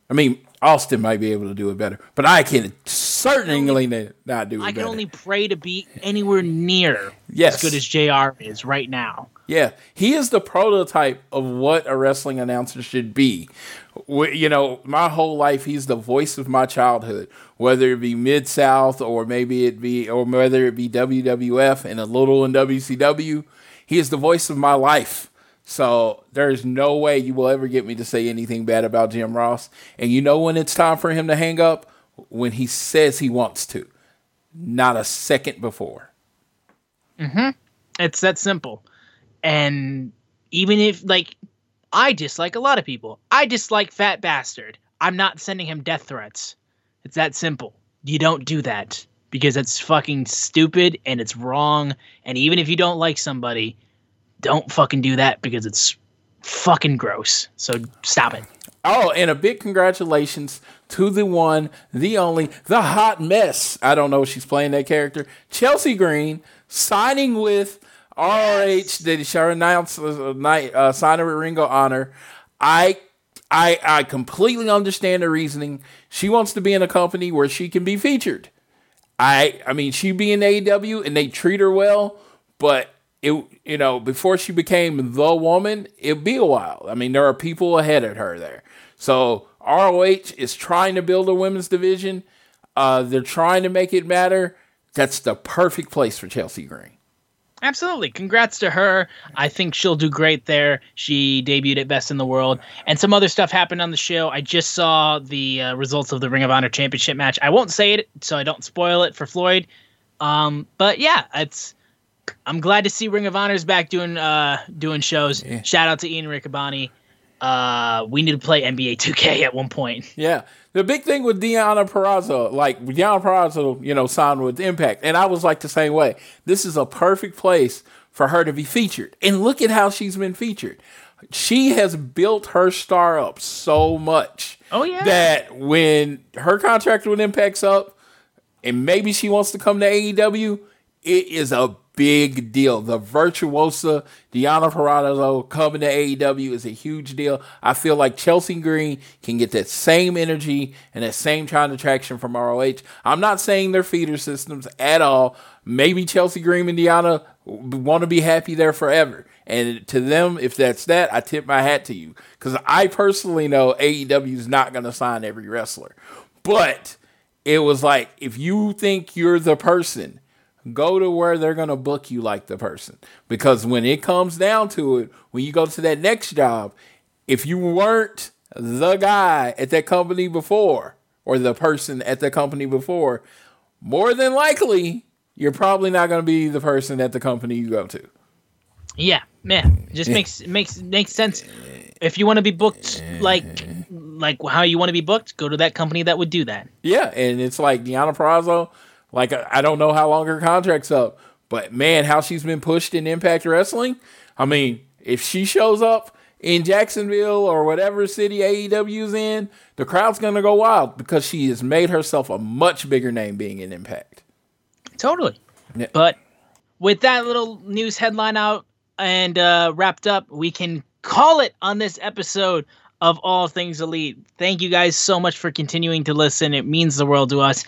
Speaker 2: I mean, Austin might be able to do it better, but I can certainly not do it
Speaker 1: I can
Speaker 2: better.
Speaker 1: only pray to be anywhere near
Speaker 2: yes.
Speaker 1: as good as JR is right now.
Speaker 2: Yeah, he is the prototype of what a wrestling announcer should be. You know, my whole life, he's the voice of my childhood, whether it be Mid South or maybe it be, or whether it be WWF and a little in WCW. He is the voice of my life. So there's no way you will ever get me to say anything bad about Jim Ross. And you know when it's time for him to hang up? When he says he wants to, not a second before.
Speaker 1: Mm-hmm. It's that simple. And even if, like, I dislike a lot of people, I dislike Fat Bastard. I'm not sending him death threats. It's that simple. You don't do that because it's fucking stupid and it's wrong. And even if you don't like somebody, don't fucking do that because it's fucking gross. So stop it.
Speaker 2: Oh, and a big congratulations to the one, the only, the hot mess. I don't know if she's playing that character. Chelsea Green signing with ROH. Did she announce uh, night uh, signing with Ring of Honor? I I I completely understand the reasoning. She wants to be in a company where she can be featured. I I mean she be in AEW and they treat her well, but it you know before she became the woman it'd be a while. I mean there are people ahead of her there. So roh is trying to build a women's division. Uh, they're trying to make it matter. That's the perfect place for chelsea green.
Speaker 1: Absolutely. Congrats to her. I think she'll do great there. She debuted at best in the world. And some other stuff happened on the show. I just saw the uh, results of the ring of honor championship match. I won't say it so i don't spoil it for floyd. Um, but yeah it's I'm glad to see Ring of Honor's back doing uh doing shows. Yeah. Shout out to Ian Riccaboni. Uh, we need to play NBA 2K at one point.
Speaker 2: Yeah. The big thing with Deonna Purrazzo, like Deonna Purrazzo, you know, signed with Impact, and I was like the same way. This is a perfect place for her to be featured, and look at how she's been featured. She has built her star up so much.
Speaker 1: Oh yeah.
Speaker 2: That when her contract with Impact's up, and maybe she wants to come to AEW, it is a big deal. The virtuosa Deonna Purrazzo coming to AEW is a huge deal. I feel like Chelsea Green can get that same energy and that same kind of traction from ROH. I'm not saying they're feeder systems at all. Maybe Chelsea Green and Deonna want to be happy there forever. And to them, if that's that, I tip my hat to you. Because I personally know AEW is not going to sign every wrestler. But it was like, if you think you're the person go to where they're going to book you like the person. Because when it comes down to it, when you go to that next job, if you weren't the guy at that company before or the person at the company before, more than likely, you're probably not going to be the person at the company you go to.
Speaker 1: Yeah, man, it just makes makes makes sense. If you want to be booked like like how you want to be booked, go to that company that would do that.
Speaker 2: Yeah, and it's like Deonna Purrazzo like I don't know how long her contract's up, but man, how she's been pushed in Impact Wrestling. I mean, if she shows up in Jacksonville or whatever city AEW's in, the crowd's gonna go wild because she has made herself a much bigger name being in Impact.
Speaker 1: Totally.
Speaker 2: Yeah.
Speaker 1: But with that little news headline out and uh, wrapped up, we can call it on this episode of All Things Elite. Thank you guys so much for continuing to listen. It means the world to us.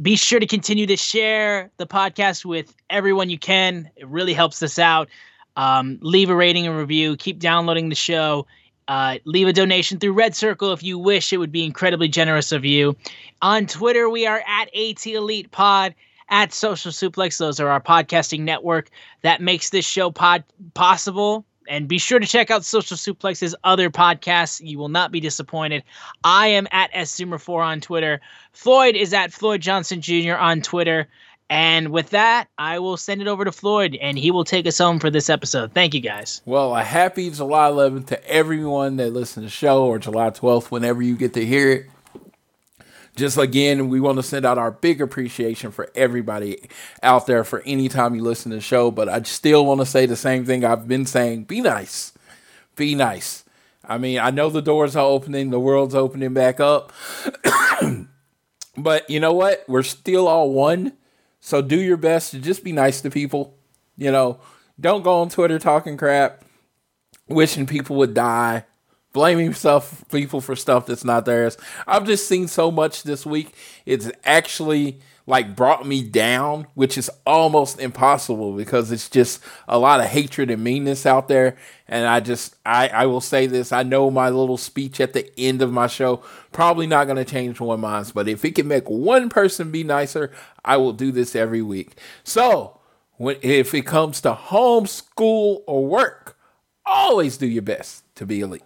Speaker 1: Be sure to continue to share the podcast with everyone you can. It really helps us out. Um, leave a rating and review. Keep downloading the show. Uh, leave a donation through Red Circle if you wish. It would be incredibly generous of you. On Twitter, we are at AT Elite Pod at Social Suplex. Those are our podcasting network that makes this show pod possible. And be sure to check out Social Suplex's other podcasts. You will not be disappointed. I am at SZoomer4 on Twitter. Floyd is at Floyd Johnson Jr. on Twitter. And with that, I will send it over to Floyd and he will take us home for this episode. Thank you guys.
Speaker 2: Well, a happy July 11th to everyone that listens to the show or July 12th, whenever you get to hear it. Just again, we want to send out our big appreciation for everybody out there for any time you listen to the show. But I still want to say the same thing I've been saying be nice. Be nice. I mean, I know the doors are opening, the world's opening back up. but you know what? We're still all one. So do your best to just be nice to people. You know, don't go on Twitter talking crap, wishing people would die, blaming stuff people for stuff that's not theirs. I've just seen so much this week. It's actually like brought me down, which is almost impossible because it's just a lot of hatred and meanness out there. And I just, I, I will say this. I know my little speech at the end of my show probably not going to change one minds, but if it can make one person be nicer, I will do this every week. So when, if it comes to home, school, or work, always do your best to be elite.